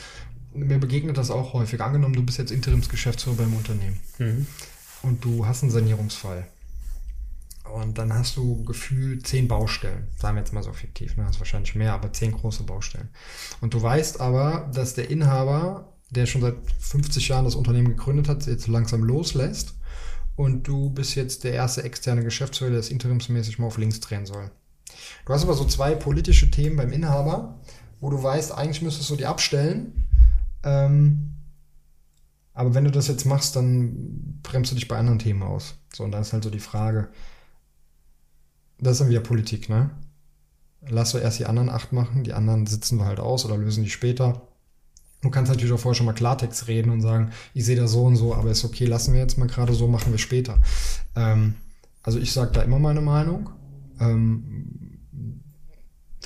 Speaker 3: mir begegnet das auch häufig, angenommen, du bist jetzt Interimsgeschäftsführer beim Unternehmen mhm. und du hast einen Sanierungsfall. Und dann hast du gefühlt zehn Baustellen, sagen wir jetzt mal so fiktiv, ne? das ist wahrscheinlich mehr, aber zehn große Baustellen. Und du weißt aber, dass der Inhaber, der schon seit 50 Jahren das Unternehmen gegründet hat, jetzt langsam loslässt und du bist jetzt der erste externe Geschäftsführer, der das interimsmäßig mal auf links drehen soll. Du hast aber so zwei politische Themen beim Inhaber, wo du weißt, eigentlich müsstest du die abstellen. Ähm, aber wenn du das jetzt machst, dann bremst du dich bei anderen Themen aus. So, und dann ist halt so die Frage, das ist dann wieder Politik, ne? Lass du erst die anderen acht machen, die anderen sitzen wir halt aus oder lösen die später. Du kannst natürlich auch vorher schon mal Klartext reden und sagen, ich sehe das so und so, aber ist okay, lassen wir jetzt mal gerade so, machen wir später. Ähm, also ich sage da immer meine Meinung. Ähm,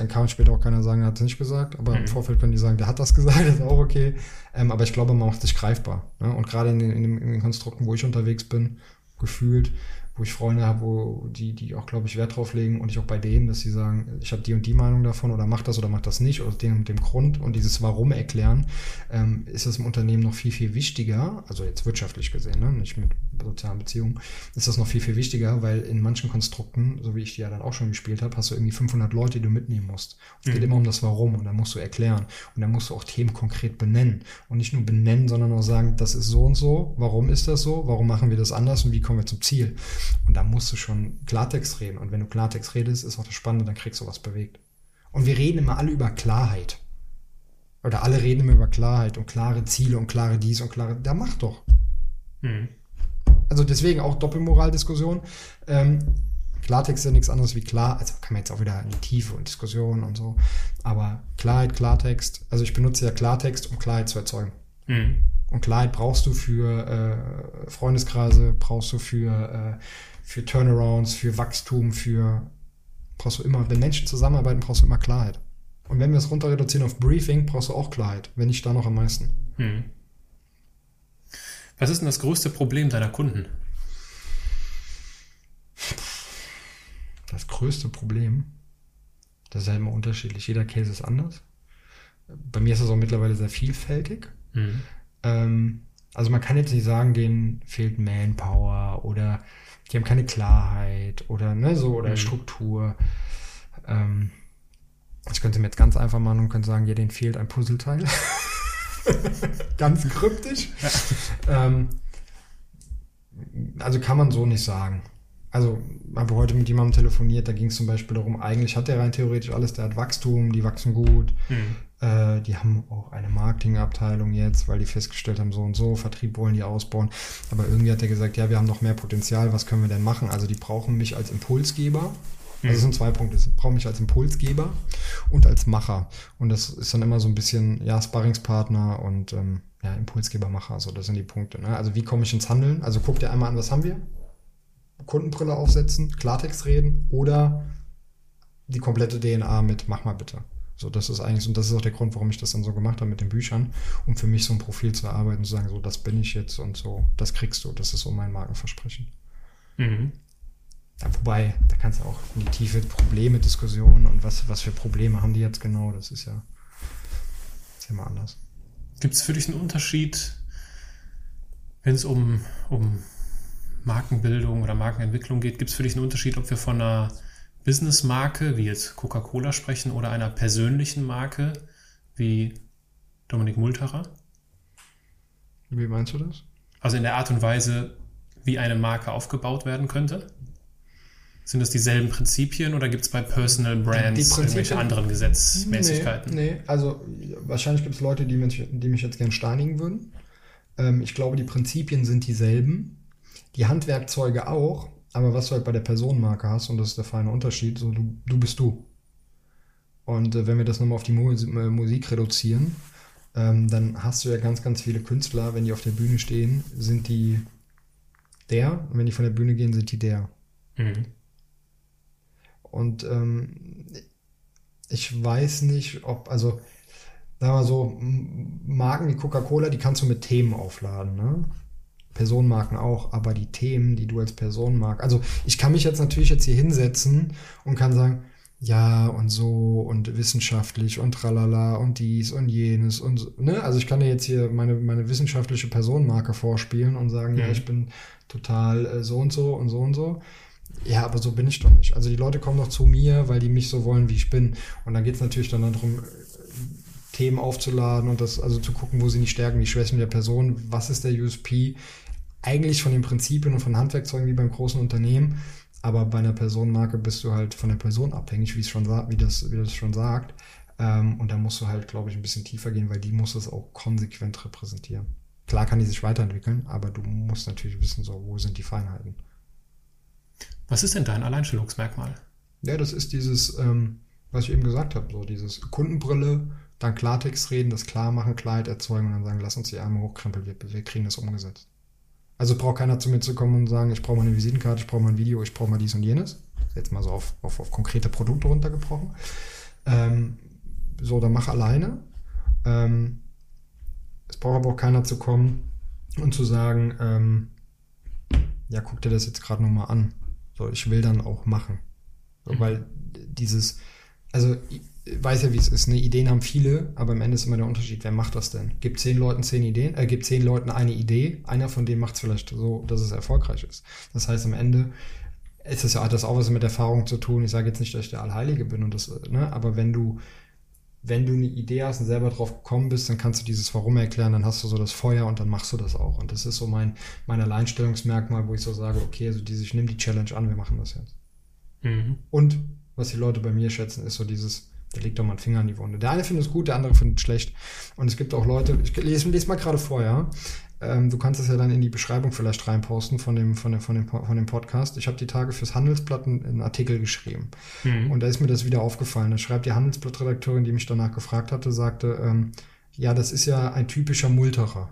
Speaker 3: dann kann später auch keiner sagen, er hat es nicht gesagt, aber mhm. im Vorfeld können die sagen, der hat das (laughs) gesagt, ist auch okay. Ähm, aber ich glaube, man macht sich greifbar. Ne? Und gerade in, in, in, den Konstrukten, wo ich unterwegs bin, gefühlt, wo ich Freunde habe, wo die, die auch, glaube ich, Wert drauf legen und ich auch bei denen, dass sie sagen, ich habe die und die Meinung davon oder mach das oder mach das nicht, aus dem und dem Grund und dieses Warum erklären, ähm, ist es im Unternehmen noch viel, viel wichtiger, also jetzt wirtschaftlich gesehen, ne, nicht mit sozialen Beziehungen, ist das noch viel, viel wichtiger, weil in manchen Konstrukten, so wie ich die ja dann auch schon gespielt habe, hast du irgendwie 500 Leute, die du mitnehmen musst. Es mhm. geht immer um das Warum und dann musst du erklären und dann musst du auch Themen konkret benennen und nicht nur benennen, sondern auch sagen, das ist so und so, warum ist das so, warum machen wir das anders und wie kommen wir zum Ziel. Und da musst du schon Klartext reden. Und wenn du Klartext redest, ist auch das Spannende, dann kriegst du was bewegt. Und wir reden immer alle über Klarheit. Oder alle reden immer über Klarheit und klare Ziele und klare dies und klare. Da mach doch. Mhm. Also deswegen auch Doppelmoraldiskussion. Ähm, Klartext ist ja nichts anderes wie klar. Also kann man jetzt auch wieder in die Tiefe und Diskussion und so. Aber Klarheit, Klartext. Also ich benutze ja Klartext, um Klarheit zu erzeugen. Mhm. Und Klarheit brauchst du für äh, Freundeskreise, brauchst du für, äh, für Turnarounds, für Wachstum, für brauchst du immer, wenn Menschen zusammenarbeiten, brauchst du immer Klarheit. Und wenn wir es runter reduzieren auf Briefing, brauchst du auch Klarheit, wenn nicht da noch am meisten. Hm.
Speaker 1: Was ist denn das größte Problem deiner Kunden?
Speaker 3: Das größte Problem, das ist ja immer unterschiedlich. Jeder Case ist anders. Bei mir ist es auch mittlerweile sehr vielfältig. Mhm. Ähm, also man kann jetzt nicht sagen, denen fehlt Manpower oder die haben keine Klarheit oder ne, so oder mhm. Struktur. Ähm, ich könnte mir jetzt ganz einfach machen und könnte sagen, ja, denen fehlt ein Puzzleteil. (laughs) ganz kryptisch. Ja. Ähm, also kann man so nicht sagen also habe heute mit jemandem telefoniert, da ging es zum Beispiel darum, eigentlich hat er rein theoretisch alles, der hat Wachstum, die wachsen gut, mhm. Äh, die haben auch eine Marketingabteilung jetzt, weil die festgestellt haben, so und so, Vertrieb wollen die ausbauen. Aber irgendwie hat er gesagt, ja, wir haben noch mehr Potenzial, was können wir denn machen? Also die brauchen mich als Impulsgeber. Also es sind zwei Punkte. Sie brauchen mich als Impulsgeber und als Macher. Und das ist dann immer so ein bisschen, ja, Sparringspartner und ähm, ja, Impulsgeber, Macher. So, das sind die Punkte. Ne? Also wie komme ich ins Handeln? Also guck dir einmal an, was haben wir? Kundenbrille aufsetzen, Klartext reden oder die komplette DNA mit mach mal bitte. So, das ist eigentlich, und das ist auch der Grund, warum ich das dann so gemacht habe mit den Büchern, um für mich so ein Profil zu erarbeiten und zu sagen, so, das bin ich jetzt und so, das kriegst du, das ist so mein Markenversprechen. Mhm. Ja, wobei, da kannst du auch in die tiefe Probleme, Diskussionen und was, was für Probleme haben die jetzt genau, das ist ja, ist ja immer anders.
Speaker 1: Gibt es für dich einen Unterschied, wenn es um, um Markenbildung oder Markenentwicklung geht, gibt es für dich einen Unterschied, ob wir von einer Businessmarke, wie jetzt Coca-Cola sprechen, oder einer persönlichen Marke, wie Dominik Multerer?
Speaker 3: Wie meinst du das?
Speaker 1: Also in der Art und Weise, wie eine Marke aufgebaut werden könnte? Sind das dieselben Prinzipien oder gibt es bei Personal Brands irgendwelche anderen Gesetzmäßigkeiten?
Speaker 3: Nee, nee. also wahrscheinlich gibt es Leute, die mich, die mich jetzt gern steinigen würden. Ähm, ich glaube, die Prinzipien sind dieselben. Die Handwerkzeuge auch, aber was du halt bei der Personenmarke hast, und das ist der feine Unterschied, so du, du bist du. Und äh, wenn wir das nochmal auf die Mu äh, Musik reduzieren, ähm, dann hast du ja ganz, ganz viele Künstler, wenn die auf der Bühne stehen, sind die der, und wenn die von der Bühne gehen, sind die der. Mhm. Und ähm, ich weiß nicht, ob, also, sagen wir so, Marken wie Coca-Cola, die kannst du mit Themen aufladen, ne? Personenmarken auch, aber die Themen, die du als Person magst. Also ich kann mich jetzt natürlich jetzt hier hinsetzen und kann sagen, ja und so und wissenschaftlich und tralala und dies und jenes und ne, also ich kann dir jetzt hier meine meine wissenschaftliche Personenmarke vorspielen und sagen, mhm. ja, ich bin total äh, so und so und so und so. Ja, aber so bin ich doch nicht. Also die Leute kommen doch zu mir, weil die mich so wollen, wie ich bin. Und dann geht es natürlich dann darum, äh, Themen aufzuladen und das, also zu gucken, wo sind die Stärken, die Schwächen der Person, was ist der USP. Eigentlich von den Prinzipien und von Handwerkzeugen wie beim großen Unternehmen, aber bei einer Personenmarke bist du halt von der Person abhängig, wie es schon wie das, wie das schon sagt. Ähm, und da musst du halt, glaube ich, ein bisschen tiefer gehen, weil die muss es auch konsequent repräsentieren. Klar kann die sich weiterentwickeln, aber du musst natürlich wissen, so, wo sind die Feinheiten.
Speaker 1: Was ist denn dein Alleinstellungsmerkmal?
Speaker 3: Ja, das ist dieses, ähm, was ich eben gesagt habe, so dieses Kundenbrille, dann Klartext reden, das klar machen, Klarheit erzeugen und dann sagen, lass uns die Arme hochkrempeln, wir, wir kriegen das umgesetzt. Also braucht keiner zu mir zu kommen und sagen, ich brauche mal eine Visitenkarte, ich brauche mal ein Video, ich brauche mal dies und jenes. Jetzt mal so auf, auf, auf konkrete Produkte runtergebrochen. Ähm, so, dann mach alleine. Ähm, es braucht aber auch keiner zu kommen und zu sagen, ähm, ja, guck dir das jetzt gerade nochmal an. So, ich will dann auch machen. So, mhm. Weil dieses, also ich weiß ja, wie es ist. Ne? Ideen haben viele, aber am Ende ist immer der Unterschied, wer macht das denn? Gibt zehn Leuten zehn Ideen, äh, gibt zehn Leuten eine Idee, einer von denen macht es vielleicht so, dass es erfolgreich ist. Das heißt, am Ende ist es ja, hat das auch was mit Erfahrung zu tun. Ich sage jetzt nicht, dass ich der Allheilige bin und das, ne? aber wenn du wenn du eine Idee hast und selber drauf gekommen bist, dann kannst du dieses Warum erklären, dann hast du so das Feuer und dann machst du das auch. Und das ist so mein, mein Alleinstellungsmerkmal, wo ich so sage, okay, also diese, ich nehme die Challenge an, wir machen das jetzt. Mhm. Und was die Leute bei mir schätzen, ist so dieses, da legt doch mal einen Finger in die Wunde. Der eine findet es gut, der andere findet es schlecht. Und es gibt auch Leute, ich lese, lese mal gerade vor, ja. Ähm, du kannst das ja dann in die Beschreibung vielleicht reinposten von dem, von dem, von dem, von dem Podcast. Ich habe die Tage fürs Handelsblatt einen Artikel geschrieben. Mhm. Und da ist mir das wieder aufgefallen. Da schreibt die Handelsblattredakteurin, die mich danach gefragt hatte, sagte, ähm, ja, das ist ja ein typischer Multerer.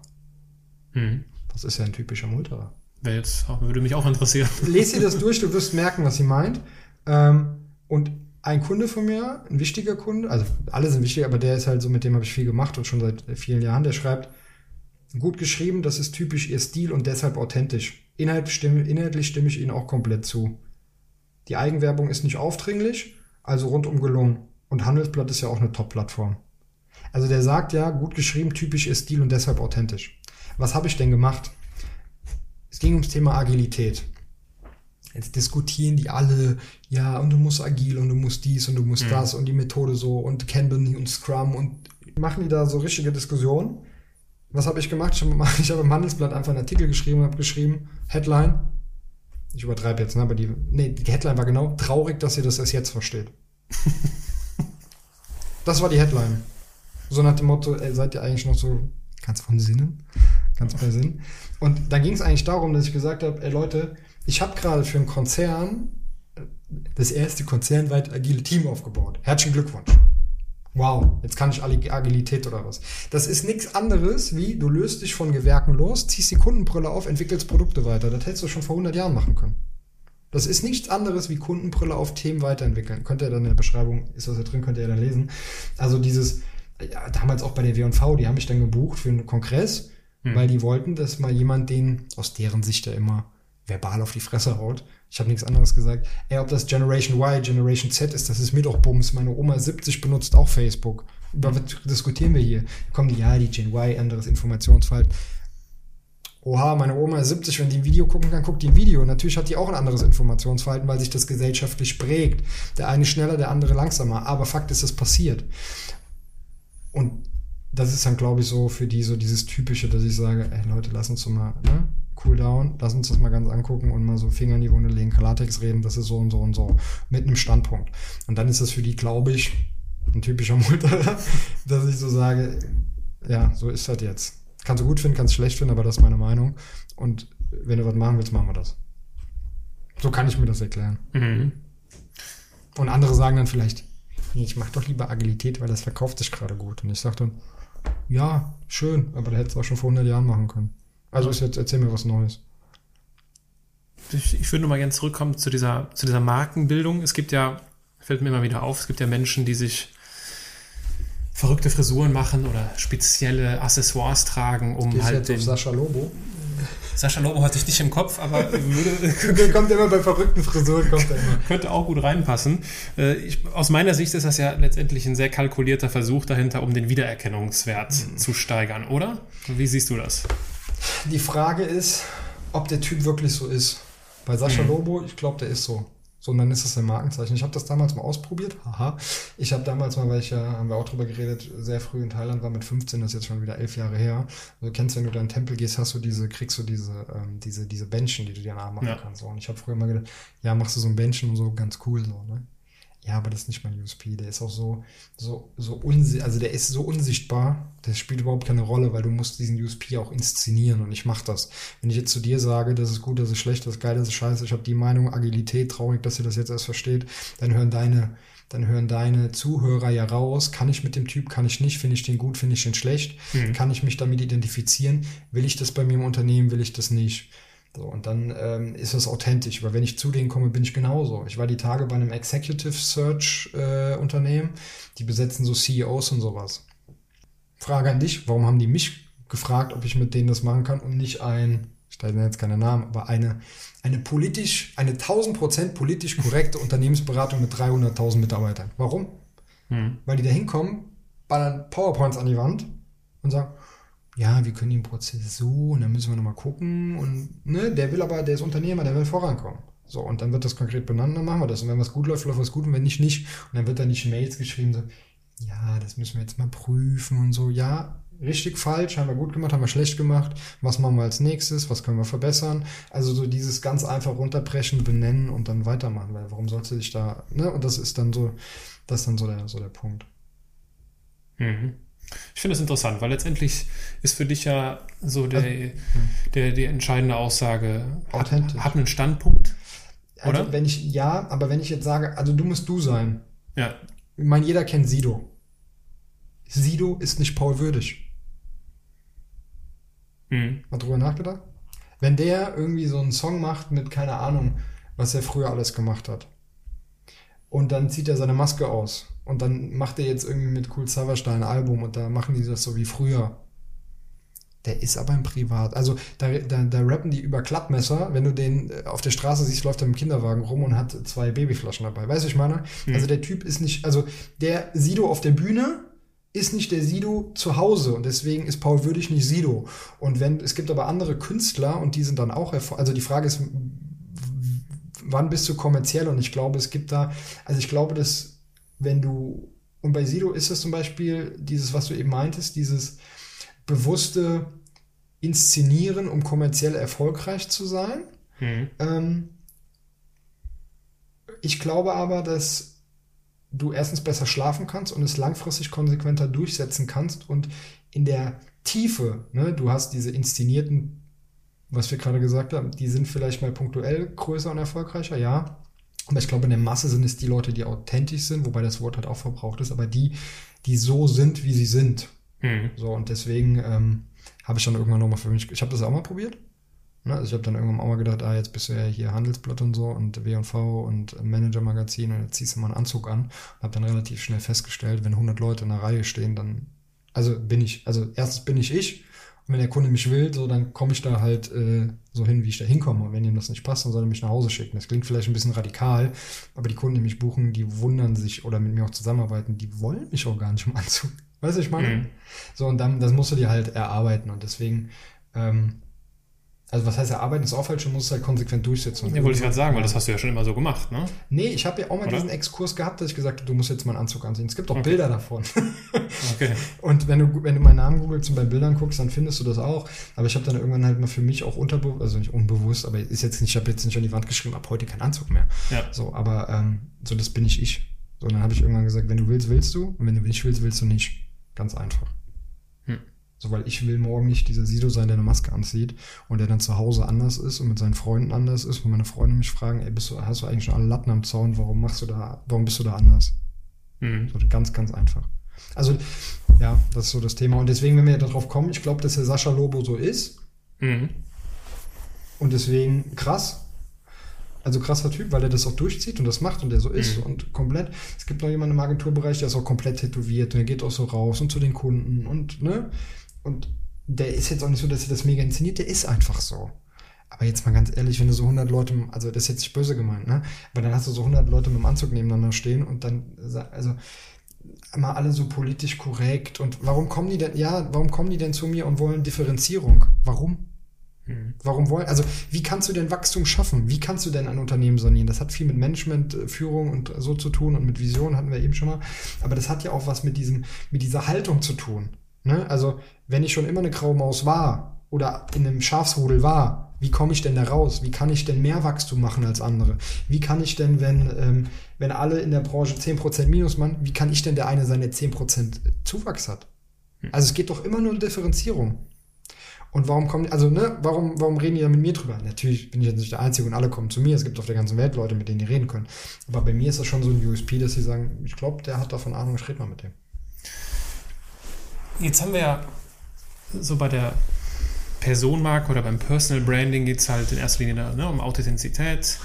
Speaker 3: Mhm. Was ist ja ein typischer Multerer?
Speaker 1: Wäre jetzt, würde mich auch interessieren.
Speaker 3: Lese dir das durch, du wirst merken, was sie meint. Ähm, und ein Kunde von mir, ein wichtiger Kunde, also alle sind wichtig, aber der ist halt so, mit dem habe ich viel gemacht und schon seit vielen Jahren, der schreibt, Gut geschrieben, das ist typisch ihr Stil und deshalb authentisch. Inhalt stimme, inhaltlich stimme ich Ihnen auch komplett zu. Die Eigenwerbung ist nicht aufdringlich, also rundum gelungen. Und Handelsblatt ist ja auch eine Top-Plattform. Also der sagt ja, gut geschrieben, typisch ihr Stil und deshalb authentisch. Was habe ich denn gemacht? Es ging ums Thema Agilität. Jetzt diskutieren die alle, ja, und du musst agil und du musst dies und du musst mhm. das und die Methode so und Kanban und Scrum und machen die da so richtige Diskussionen was habe ich gemacht? Ich habe (laughs) hab im Handelsblatt einfach einen Artikel geschrieben, habe geschrieben, Headline, ich übertreibe jetzt, ne, aber die, nee, die Headline war genau, traurig, dass ihr das erst jetzt versteht. (laughs) das war die Headline. So nach dem Motto, ey, seid ihr eigentlich noch so ganz von Sinnen? Ganz bei Sinn. Und da ging es eigentlich darum, dass ich gesagt habe, ey Leute, ich habe gerade für einen Konzern das erste konzernweit agile Team aufgebaut. Herzlichen Glückwunsch. Wow, jetzt kann ich Agilität oder was. Das ist nichts anderes wie, du löst dich von Gewerken los, ziehst die Kundenbrille auf, entwickelst Produkte weiter. Das hättest du schon vor 100 Jahren machen können. Das ist nichts anderes wie Kundenbrille auf Themen weiterentwickeln. Könnt ihr dann in der Beschreibung, ist das da drin, könnt ihr ja dann lesen. Also dieses, ja, damals auch bei der W&V, die haben mich dann gebucht für einen Kongress, hm. weil die wollten, dass mal jemand den, aus deren Sicht ja immer verbal auf die Fresse haut, ich habe nichts anderes gesagt. Ey, ob das Generation Y, Generation Z ist, das ist mir doch Bums. Meine Oma 70 benutzt auch Facebook. Über was diskutieren wir hier? Kommen die, ja, die Gen Y, anderes Informationsfeld. Oha, meine Oma ist 70, wenn die ein Video gucken kann, guckt die ein Video. Natürlich hat die auch ein anderes Informationsverhalten, weil sich das gesellschaftlich prägt. Der eine schneller, der andere langsamer. Aber Fakt ist, es passiert. Und das ist dann, glaube ich, so für die so dieses Typische, dass ich sage, ey Leute, lass uns doch mal, ne? Cool down, lass uns das mal ganz angucken und mal so Finger in die Wunde legen, Klartext reden, das ist so und so und so, mit einem Standpunkt. Und dann ist das für die, glaube ich, ein typischer Mutter, (laughs) dass ich so sage, ja, so ist das jetzt. Kannst du gut finden, kannst du schlecht finden, aber das ist meine Meinung. Und wenn du was machen willst, machen wir das. So kann ich mir das erklären. Mhm. Und andere sagen dann vielleicht, nee, ich mache doch lieber Agilität, weil das verkauft sich gerade gut. Und ich sage dann, ja, schön, aber da hättest du auch schon vor 100 Jahren machen können. Also ist jetzt, erzähl mir was Neues.
Speaker 1: Ich, ich würde noch mal gerne zurückkommen zu dieser, zu dieser Markenbildung. Es gibt ja, fällt mir immer wieder auf, es gibt ja Menschen, die sich verrückte Frisuren machen oder spezielle Accessoires tragen, um
Speaker 3: Gehst
Speaker 1: halt
Speaker 3: jetzt
Speaker 1: den,
Speaker 3: Sascha Lobo.
Speaker 1: Sascha Lobo hatte ich nicht im Kopf, aber (laughs) würde,
Speaker 3: Der kommt immer bei verrückten Frisuren, kommt er immer.
Speaker 1: könnte auch gut reinpassen. Äh, Ich, aus meiner Sicht ist das ja letztendlich ein sehr kalkulierter Versuch dahinter, um den Wiedererkennungswert zu steigern, oder? Wie siehst du das?
Speaker 3: Die Frage ist, ob der Typ wirklich so ist. Bei Sascha Lobo, ich glaube, der ist so. So, und dann ist das ein Markenzeichen. Ich habe das damals mal ausprobiert. Haha. Ich habe damals mal, weil ich ja, haben wir auch drüber geredet, sehr früh in Thailand war mit 15, das ist jetzt schon wieder elf Jahre her. Also, du kennst, wenn du da in den Tempel gehst, hast du diese, kriegst du diese, ähm, diese, diese Bändchen, die du dir nachmachen
Speaker 1: Ja.
Speaker 3: kannst. So. Und ich habe früher mal gedacht, ja, machst du so ein Bändchen und so, ganz cool, so, ne? Ja, aber das ist nicht mein USP. Der ist auch so, so, so unsi also der ist so unsichtbar, der spielt überhaupt keine Rolle, weil du musst diesen USP auch inszenieren und ich mach das. Wenn ich jetzt zu dir sage, das ist gut, das ist schlecht, das ist geil, das ist scheiße, ich habe die Meinung, Agilität, traurig, dass ihr das jetzt erst versteht, dann hören deine, dann hören deine Zuhörer ja raus, kann ich mit dem Typ, kann ich nicht, finde ich den gut, finde ich den schlecht, kann ich mich damit identifizieren, will ich das bei mir im Unternehmen, will ich das nicht. So, und dann ähm, ist das authentisch. Weil wenn ich zu denen komme, bin ich genauso. Ich war die Tage bei einem Executive Search äh, Unternehmen, die besetzen so CEOs und sowas. Frage an dich, warum haben die mich gefragt, ob ich mit denen das machen kann und nicht ein, ich nenne jetzt keine Namen, aber eine, eine politisch, eine 1000% politisch korrekte (laughs) Unternehmensberatung mit 300.000 Mitarbeitern. Warum? Weil die da hinkommen, ballern PowerPoints an die Wand und sagen, ja, wir können den Prozess so und dann müssen wir nochmal gucken und ne, der will aber, der ist Unternehmer, der will vorankommen. So, und dann wird das konkret benannt, dann machen wir das. Und wenn was gut läuft, läuft was gut und wenn nicht, nicht. Und dann wird da nicht Mails geschrieben, so, ja, das müssen wir jetzt mal prüfen und so, ja, richtig falsch, haben wir gut gemacht, haben wir schlecht gemacht, was machen wir als nächstes, was können wir verbessern. Also so dieses ganz einfach runterbrechen, benennen und dann weitermachen, weil warum sollst du dich da, ne? Und das ist dann so, das ist dann so der, so der Punkt.
Speaker 1: Mhm. Ich finde das interessant, weil letztendlich ist für dich ja so der, der, die entscheidende Aussage, hat, hat einen Standpunkt,
Speaker 3: Also
Speaker 1: oder?
Speaker 3: wenn ich, ja, aber wenn ich jetzt sage, also du musst du sein.
Speaker 1: Ja.
Speaker 3: Ich meine, jeder kennt Sido. Sido ist nicht Paul würdig.
Speaker 1: Mhm.
Speaker 3: Mal drüber nachgedacht? Wenn der irgendwie so einen Song macht mit, keine Ahnung, was er früher alles gemacht hat. Und dann zieht er seine Maske aus. Und dann macht er jetzt irgendwie mit Cool Savage da ein Album und da machen die das so wie früher. Der ist aber im Privat. Also da, da, da rappen die über Klappmesser. Wenn du den äh, auf der Straße siehst, läuft er im Kinderwagen rum und hat zwei Babyflaschen dabei. Weißt du, ich meine? Also der Typ ist nicht, also der Sido auf der Bühne ist nicht der Sido zu Hause und deswegen ist Paul Würdig nicht Sido. Und wenn, es gibt aber andere Künstler und die sind dann auch. Also die Frage ist, wann bist du kommerziell? Und ich glaube, es gibt da, also ich glaube, dass wenn du, und bei Sido ist es zum Beispiel dieses, was du eben meintest, dieses bewusste Inszenieren, um kommerziell erfolgreich zu sein.
Speaker 1: Mhm.
Speaker 3: Ähm, ich glaube aber, dass du erstens besser schlafen kannst und es langfristig konsequenter durchsetzen kannst und in der Tiefe, ne, du hast diese inszenierten, was wir gerade gesagt haben, die sind vielleicht mal punktuell größer und erfolgreicher, ja. Aber ich glaube, in der Masse sind es die Leute, die authentisch sind, wobei das Wort halt auch verbraucht ist, aber die, die so sind, wie sie sind.
Speaker 1: Mhm.
Speaker 3: So, und deswegen ähm, habe ich dann irgendwann nochmal für mich, ich habe das auch mal probiert. Ne? Also ich habe dann irgendwann auch mal gedacht, ah, jetzt bist du ja hier Handelsblatt und so und W&V und Manager-Magazin und jetzt ziehst du mal einen Anzug an. Und habe dann relativ schnell festgestellt, wenn 100 Leute in der Reihe stehen, dann, also bin ich, also erstens bin ich ich wenn der Kunde mich will, so dann komme ich da halt äh, so hin, wie ich da hinkomme. Und wenn ihm das nicht passt, dann soll er mich nach Hause schicken. Das klingt vielleicht ein bisschen radikal, aber die Kunden, die mich buchen, die wundern sich oder mit mir auch zusammenarbeiten, die wollen mich auch gar nicht im Anzug. Weißt du, ich meine?
Speaker 1: Mhm.
Speaker 3: So, und dann, das musst du dir halt erarbeiten. Und deswegen, ähm, Also was heißt erarbeiten ist auch falsch, du musst es halt konsequent durchsetzen.
Speaker 1: Ja, wollte ich gerade sagen, weil das hast du ja schon immer so gemacht, ne?
Speaker 3: Nee, ich habe ja auch mal
Speaker 1: Oder?
Speaker 3: diesen Exkurs gehabt, dass ich gesagt habe, du musst jetzt mal einen Anzug anziehen. Es gibt auch
Speaker 1: Okay.
Speaker 3: Bilder davon. (laughs)
Speaker 1: Okay.
Speaker 3: Und wenn du, wenn du meinen Namen googelst und bei Bildern guckst, dann findest du das auch. Aber ich habe dann irgendwann halt mal für mich auch unterbewusst, also nicht unbewusst, aber ist jetzt nicht, ich habe jetzt nicht an die Wand geschrieben, ab heute kein Anzug mehr.
Speaker 1: Ja.
Speaker 3: So, aber ähm, so, das bin ich ich. So, dann habe ich irgendwann gesagt, wenn du willst, willst du. Und wenn du nicht willst, willst du nicht. Ganz einfach. So, weil ich will morgen nicht dieser Sido sein, der eine Maske anzieht und der dann zu Hause anders ist und mit seinen Freunden anders ist, wo meine Freunde mich fragen, ey, bist du, hast du eigentlich schon alle Latten am Zaun, warum machst du da, warum bist du da anders?
Speaker 1: Mhm.
Speaker 3: So ganz, ganz einfach. Also, ja, das ist so das Thema. Und deswegen, wenn wir darauf kommen, ich glaube, dass der Sascha Lobo so ist
Speaker 1: Mhm.
Speaker 3: und deswegen krass. Also krasser Typ, weil er das auch durchzieht und das macht und der so ist
Speaker 1: Mhm.
Speaker 3: und komplett. Es gibt noch jemanden im Agenturbereich, der ist auch komplett tätowiert und der geht auch so raus und zu den Kunden und, ne? Und der ist jetzt auch nicht so, dass er das mega inszeniert, der ist einfach so. Aber jetzt mal ganz ehrlich, wenn du so 100 Leute, also das ist jetzt nicht böse gemeint, ne? Aber dann hast du so 100 Leute mit dem Anzug nebeneinander stehen und dann, also, immer alle so politisch korrekt und warum kommen die denn, ja, warum kommen die denn zu mir und wollen Differenzierung? Warum?
Speaker 1: Mhm.
Speaker 3: Warum wollen, also wie kannst du denn Wachstum schaffen? Wie kannst du denn ein Unternehmen sanieren? Das hat viel mit Management, äh, Führung und so zu tun und mit Vision hatten wir eben schon mal. Aber das hat ja auch was mit diesem, mit dieser Haltung zu tun. Ne? Also wenn ich schon immer eine graue Maus war oder in einem Schafsrudel war, wie komme ich denn da raus? Wie kann ich denn mehr Wachstum machen als andere? Wie kann ich denn, wenn, ähm, wenn alle in der Branche 10% Minus machen, wie kann ich denn der eine sein, der 10% Zuwachs hat? Also es geht doch immer nur um Differenzierung. Und warum kommen, also, ne, warum, warum reden die da mit mir drüber? Natürlich bin ich jetzt nicht der Einzige und alle kommen zu mir. Es gibt auf der ganzen Welt Leute, mit denen die reden können. Aber bei mir ist das schon so ein USP, dass sie sagen, ich glaube, der hat davon Ahnung, ich rede mal mit dem.
Speaker 1: Jetzt haben wir ja so bei der Personenmarke oder beim Personal Branding geht es halt in erster Linie ne, um Authentizität,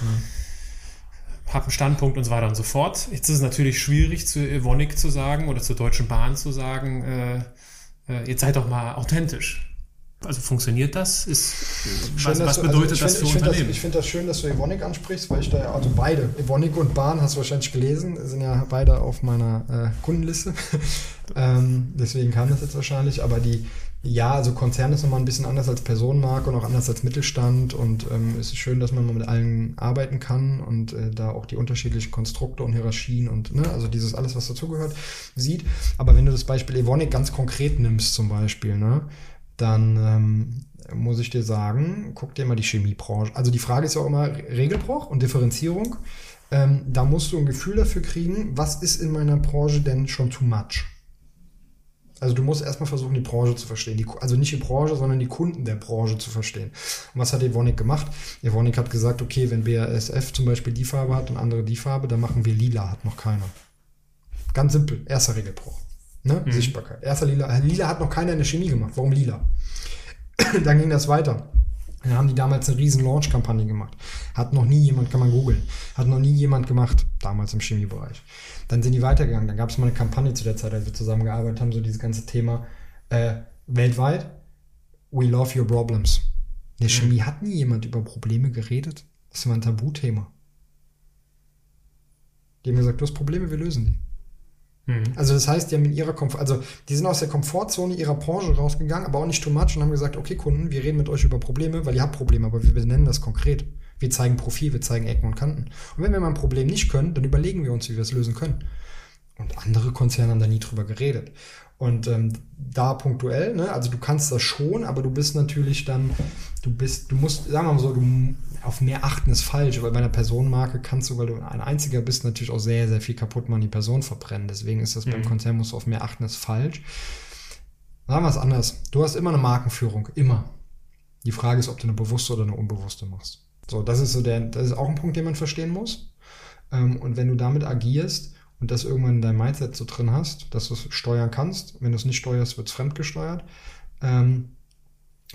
Speaker 1: hab einen Standpunkt und so weiter und so fort. Jetzt ist es natürlich schwierig zu Evonik zu sagen oder zur Deutschen Bahn zu sagen, äh, äh, jetzt seid doch mal authentisch. Also funktioniert das? Ist, was,
Speaker 3: dass
Speaker 1: was
Speaker 3: du-
Speaker 1: bedeutet
Speaker 3: also
Speaker 1: das
Speaker 3: find-
Speaker 1: für
Speaker 3: ich
Speaker 1: Unternehmen?
Speaker 3: ich finde das schön, dass du Evonik ansprichst, weil ich da ja, also beide, Evonik und Bahn, hast du wahrscheinlich gelesen, sind ja beide auf meiner äh, Kundenliste. (laughs) ähm, deswegen kam das jetzt wahrscheinlich, aber die, ja, also Konzern ist nochmal ein bisschen anders als Personenmarke und auch anders als Mittelstand und ähm, es ist schön, dass man mal mit allen arbeiten kann und äh, da auch die unterschiedlichen Konstrukte und Hierarchien und, ne, also dieses alles, was dazugehört, sieht. Aber wenn du das Beispiel Evonik ganz konkret nimmst zum Beispiel, ne, dann ähm, muss ich dir sagen, guck dir mal die Chemiebranche. Also die Frage ist ja auch immer Regelbruch und Differenzierung. Ähm, da musst du ein Gefühl dafür kriegen, was ist in meiner Branche denn schon too much? Also du musst erstmal versuchen, die Branche zu verstehen. Die, also nicht die Branche, sondern die Kunden der Branche zu verstehen. Und was hat Evonik gemacht? Evonik hat gesagt, okay, wenn BASF zum Beispiel die Farbe hat und andere die Farbe, dann machen wir lila, hat noch keiner. Ganz simpel, erster Regelbruch. Ne?
Speaker 1: Mhm.
Speaker 3: Sichtbarkeit. Erster lila. Lila hat noch keiner in der Chemie gemacht. Warum lila? (clears throat) dann ging das weiter. Dann haben die damals eine riesen Launch-Kampagne gemacht. Hat noch nie jemand, kann man googeln, hat noch nie jemand gemacht, damals im Chemiebereich. Dann sind die weitergegangen. Dann gab es mal eine Kampagne zu der Zeit, als wir zusammengearbeitet haben, so dieses ganze Thema äh, weltweit. We love your problems. In der Chemie hat nie jemand über Probleme geredet. Das war ein Tabuthema. Die haben gesagt, du hast Probleme, wir lösen die.
Speaker 1: Mhm.
Speaker 3: Also das heißt, die haben in ihrer Komfort, also die sind aus der Komfortzone ihrer Branche rausgegangen, aber auch nicht too much und haben gesagt, okay Kunden, wir reden mit euch über Probleme, weil ihr habt Probleme, aber wir benennen das konkret. Wir zeigen Profil, wir zeigen Ecken und Kanten. Und wenn wir mal ein Problem nicht können, dann überlegen wir uns, wie wir es lösen können. Und andere Konzerne haben da nie drüber geredet. Und ähm, da punktuell, ne, also du kannst das schon, aber du bist natürlich dann, du bist, du musst, sagen wir mal so, du auf mehr achten ist falsch, weil bei einer Personenmarke kannst du, weil du ein einziger bist, natürlich auch sehr, sehr viel kaputt machen, die Person verbrennen. Deswegen ist das beim
Speaker 1: Mhm.
Speaker 3: Konzern musst du auf mehr achten ist falsch. Sagen wir es anders. Du hast immer eine Markenführung, immer. Die Frage ist, ob du eine bewusste oder eine unbewusste machst. So, das ist so der, das ist auch ein Punkt, den man verstehen muss. Ähm, und wenn du damit agierst und das irgendwann in deinem Mindset so drin hast, dass du es steuern kannst, wenn du es nicht steuerst, wird es fremdgesteuert. Ähm,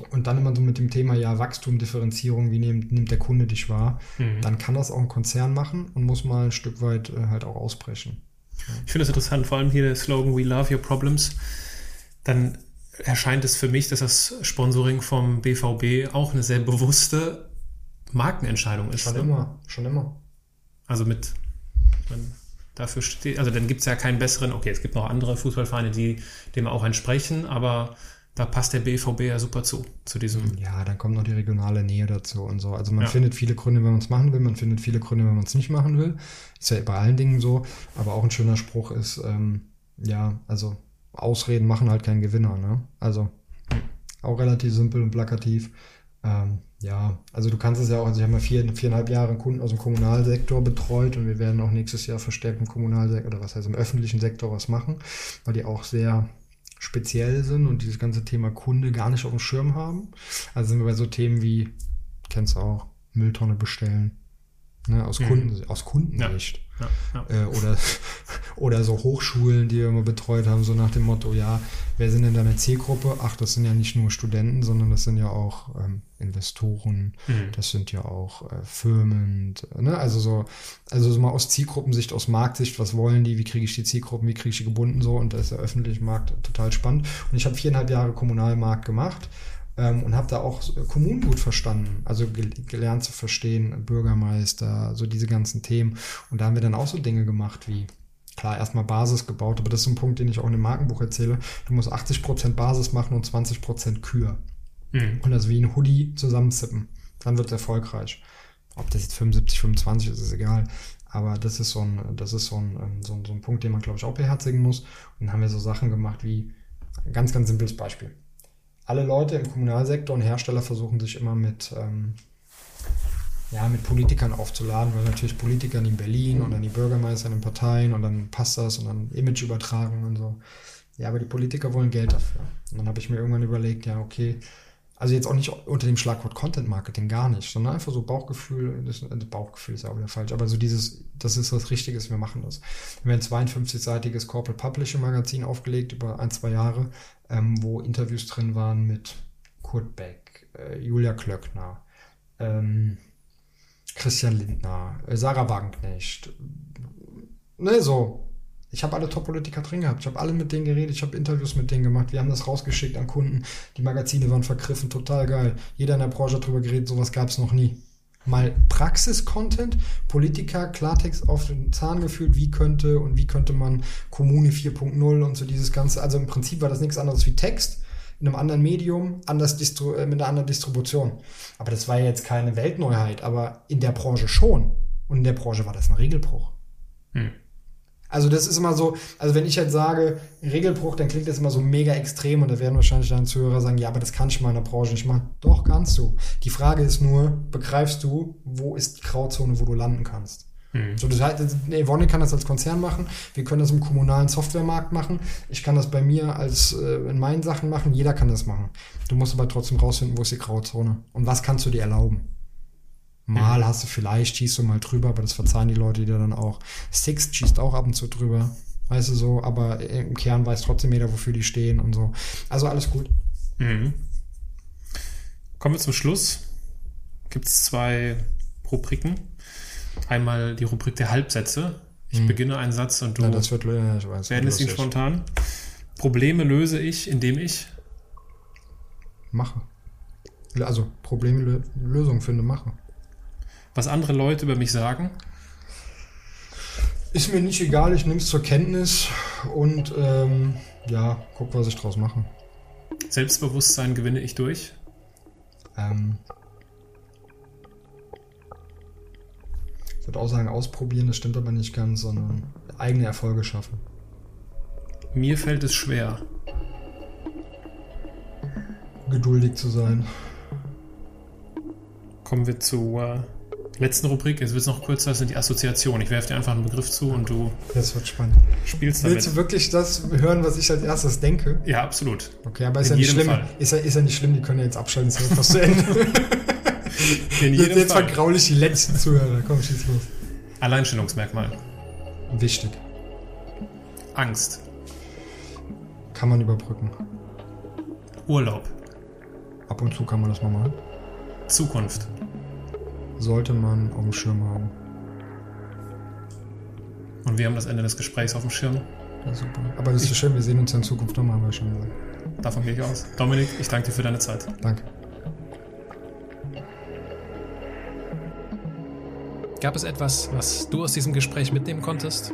Speaker 3: und dann immer so mit dem Thema, ja, Wachstum, Differenzierung, wie nimmt, nimmt der Kunde dich wahr,
Speaker 1: Mhm.
Speaker 3: dann kann das auch ein Konzern machen und muss mal ein Stück weit äh, halt auch ausbrechen.
Speaker 1: Ich finde es interessant, vor allem hier der Slogan We Love Your Problems. Dann erscheint es für mich, dass das Sponsoring vom BVB auch eine sehr bewusste Markenentscheidung ist.
Speaker 3: Schon
Speaker 1: ne?
Speaker 3: immer, schon immer.
Speaker 1: Also mit, ich meine, dafür steht, also dann gibt es ja keinen besseren, okay, es gibt noch andere Fußballvereine, die dem auch entsprechen, aber da passt der BVB ja super zu, zu diesem.
Speaker 3: Ja, dann kommt noch die regionale Nähe dazu und so. Also man
Speaker 1: Ja.
Speaker 3: findet viele Gründe, wenn man es machen will, man findet viele Gründe, wenn man es nicht machen will. Ist ja bei allen Dingen so. Aber auch ein schöner Spruch ist, ähm, ja, also Ausreden machen halt keinen Gewinner, ne? Also auch relativ simpel und plakativ. Ähm, ja, also du kannst es ja auch, also ich habe mal vier, viereinhalb Jahre Kunden aus dem Kommunalsektor betreut und wir werden auch nächstes Jahr verstärkt im Kommunalsektor oder was heißt im öffentlichen Sektor was machen, weil die auch sehr speziell sind und dieses ganze Thema Kunde gar nicht auf dem Schirm haben. Also sind wir bei so Themen wie, kennst du auch, Mülltonne bestellen, ne, aus,
Speaker 1: Mhm.
Speaker 3: Kunden, aus Kundensicht.
Speaker 1: Ja, ja.
Speaker 3: Äh, oder, (laughs) oder so Hochschulen, die wir mal betreut haben, so nach dem Motto, ja, wer sind denn deine Zielgruppe? Ach, das sind ja nicht nur Studenten, sondern das sind ja auch ähm, Investoren,
Speaker 1: Mhm.
Speaker 3: das sind ja auch äh, Firmen, ne? also so, also so mal aus Zielgruppensicht, aus Marktsicht, was wollen die, wie kriege ich die Zielgruppen, wie kriege ich die gebunden so und da ist der öffentliche Markt total spannend. Und ich habe viereinhalb Jahre Kommunalmarkt gemacht ähm, und habe da auch äh, Kommunen gut verstanden, also gel gelernt zu verstehen, Bürgermeister, so diese ganzen Themen. Und da haben wir dann auch so Dinge gemacht wie klar, erstmal Basis gebaut, aber das ist so ein Punkt, den ich auch in dem Markenbuch erzähle. Du musst 80% Basis machen und 20% Kür
Speaker 1: Mhm.
Speaker 3: und das wie ein Hoodie zusammenzippen. Dann wird es erfolgreich. Ob das jetzt 75, 25 ist, ist egal. Aber das ist so ein, das ist so ein, ähm, so ein, so ein Punkt, den man, glaube ich, auch beherzigen muss. Und dann haben wir so Sachen gemacht wie, ganz, ganz simples Beispiel. Alle Leute im Kommunalsektor und Hersteller versuchen sich immer mit, ähm, ja, mit Politikern aufzuladen, weil natürlich Politikern in Berlin und dann die Bürgermeister in den Parteien und dann passt das und dann Image übertragen und so. Ja, aber die Politiker wollen Geld dafür. Und dann habe ich mir irgendwann überlegt, ja, okay, also jetzt auch nicht unter dem Schlagwort Content Marketing, gar nicht, sondern einfach so Bauchgefühl, das, äh, Bauchgefühl ist ja auch wieder falsch, aber so dieses, das ist was Richtiges, wir machen das. Wir haben ein 52-seitiges Corporate Publishing Magazin aufgelegt über ein, zwei Jahre, ähm, wo Interviews drin waren mit Kurt Beck, äh, Julia Klöckner, ähm, Christian Lindner, äh, Sarah Wagenknecht, ne, so. Ich habe alle Top-Politiker drin gehabt. Ich habe alle mit denen geredet. Ich habe Interviews mit denen gemacht. Wir haben das rausgeschickt an Kunden. Die Magazine waren vergriffen. Total geil. Jeder in der Branche hat drüber geredet. Sowas gab es noch nie. Mal Praxis-Content, Politiker, Klartext auf den Zahn gefühlt. Wie könnte und wie könnte man Kommune 4.0 und so dieses Ganze. Also im Prinzip war das nichts anderes wie Text in einem anderen Medium, anders distru äh, mit einer anderen Distribution. Aber das war ja jetzt keine Weltneuheit. Aber in der Branche schon. Und in der Branche war das ein Regelbruch.
Speaker 1: Hm.
Speaker 3: Also das ist immer so, also wenn ich jetzt sage, Regelbruch, dann klingt das immer so mega extrem und da werden wahrscheinlich dann Zuhörer sagen, ja, aber das kann ich in meiner Branche nicht machen. Doch, kannst du. Die Frage ist nur, begreifst du, wo ist die Grauzone, wo du landen kannst?
Speaker 1: Mhm.
Speaker 3: So, das heißt, Evonik kann das als Konzern machen, wir können das im kommunalen Softwaremarkt machen, ich kann das bei mir als äh, in meinen Sachen machen, jeder kann das machen. Du musst aber trotzdem rausfinden, wo ist die Grauzone und was kannst du dir erlauben. Mal hast du vielleicht, schießt du mal drüber, aber das verzeihen die Leute dir dann auch. Six schießt auch ab und zu drüber, weißt du so, aber im Kern weiß trotzdem jeder, wofür die stehen und so. Also alles gut.
Speaker 1: Mhm. Kommen wir zum Schluss. Gibt es zwei Rubriken. Einmal die Rubrik der Halbsätze. Ich
Speaker 3: Mhm.
Speaker 1: beginne einen Satz und du
Speaker 3: Ja, das wird, ja, ich weiß.
Speaker 1: beendest ihn
Speaker 3: lustig.
Speaker 1: spontan. Probleme löse ich, indem ich.
Speaker 3: Mache. Also Probleme, Lösungen finde, mache.
Speaker 1: Was andere Leute über mich sagen.
Speaker 3: Ist mir nicht egal, ich nehme es zur Kenntnis und ähm, ja, guck, was ich draus mache.
Speaker 1: Selbstbewusstsein gewinne ich durch.
Speaker 3: Ähm, ich würde auch sagen, ausprobieren, das stimmt aber nicht ganz, sondern eigene Erfolge schaffen.
Speaker 1: Mir fällt es schwer.
Speaker 3: Geduldig zu sein.
Speaker 1: Kommen wir zur äh, letzten Rubrik. Jetzt wird es noch kürzer, das sind die Assoziationen. Ich werfe dir einfach einen Begriff zu und du
Speaker 3: Das wird spannend.
Speaker 1: spielst
Speaker 3: Willst du
Speaker 1: damit.
Speaker 3: wirklich das hören, was ich als erstes denke?
Speaker 1: Ja, absolut.
Speaker 3: Okay, aber ist
Speaker 1: In
Speaker 3: ja nicht schlimm.
Speaker 1: Fall.
Speaker 3: Ist ja, ist ja nicht schlimm, die können ja jetzt abschalten, ist ja fast zu Ende. (laughs) (laughs)
Speaker 1: In
Speaker 3: jetzt
Speaker 1: jedem
Speaker 3: jetzt
Speaker 1: Fall.
Speaker 3: vergraul ich die letzten Zuhörer. Komm, schieß los.
Speaker 1: Alleinstellungsmerkmal.
Speaker 3: Wichtig.
Speaker 1: Angst.
Speaker 3: Kann man überbrücken.
Speaker 1: Urlaub.
Speaker 3: Ab und zu kann man das mal machen.
Speaker 1: Zukunft.
Speaker 3: Sollte man auf dem Schirm haben.
Speaker 1: Und wir haben das Ende des Gesprächs auf dem Schirm.
Speaker 3: Ja, super. Aber das ist so schön, wir sehen uns ja in Zukunft nochmal, haben wir schon gesagt.
Speaker 1: Davon gehe ich aus. Dominik, ich danke dir für deine Zeit.
Speaker 3: Danke.
Speaker 1: Gab es etwas, was du aus diesem Gespräch mitnehmen konntest?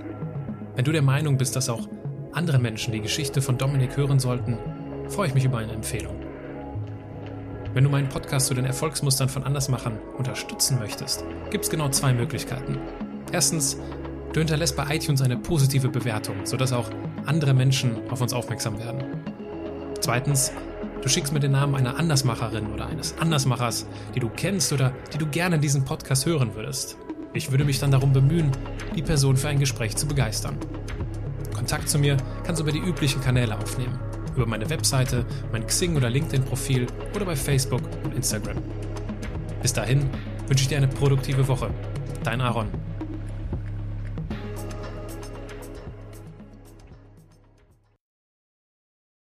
Speaker 1: Wenn du der Meinung bist, dass auch andere Menschen die Geschichte von Dominik hören sollten, freue ich mich über eine Empfehlung. Wenn du meinen Podcast zu den Erfolgsmustern von Andersmachern unterstützen möchtest, gibt es genau zwei Möglichkeiten. Erstens, du hinterlässt bei iTunes eine positive Bewertung, sodass auch andere Menschen auf uns aufmerksam werden. Zweitens, du schickst mir den Namen einer Andersmacherin oder eines Andersmachers, die du kennst oder die du gerne in diesem Podcast hören würdest. Ich würde mich dann darum bemühen, die Person für ein Gespräch zu begeistern. Kontakt zu mir kannst du über die üblichen Kanäle aufnehmen. Über meine Webseite, mein Xing- oder LinkedIn-Profil oder bei Facebook und Instagram. Bis dahin wünsche ich dir eine produktive Woche. Dein Aaron.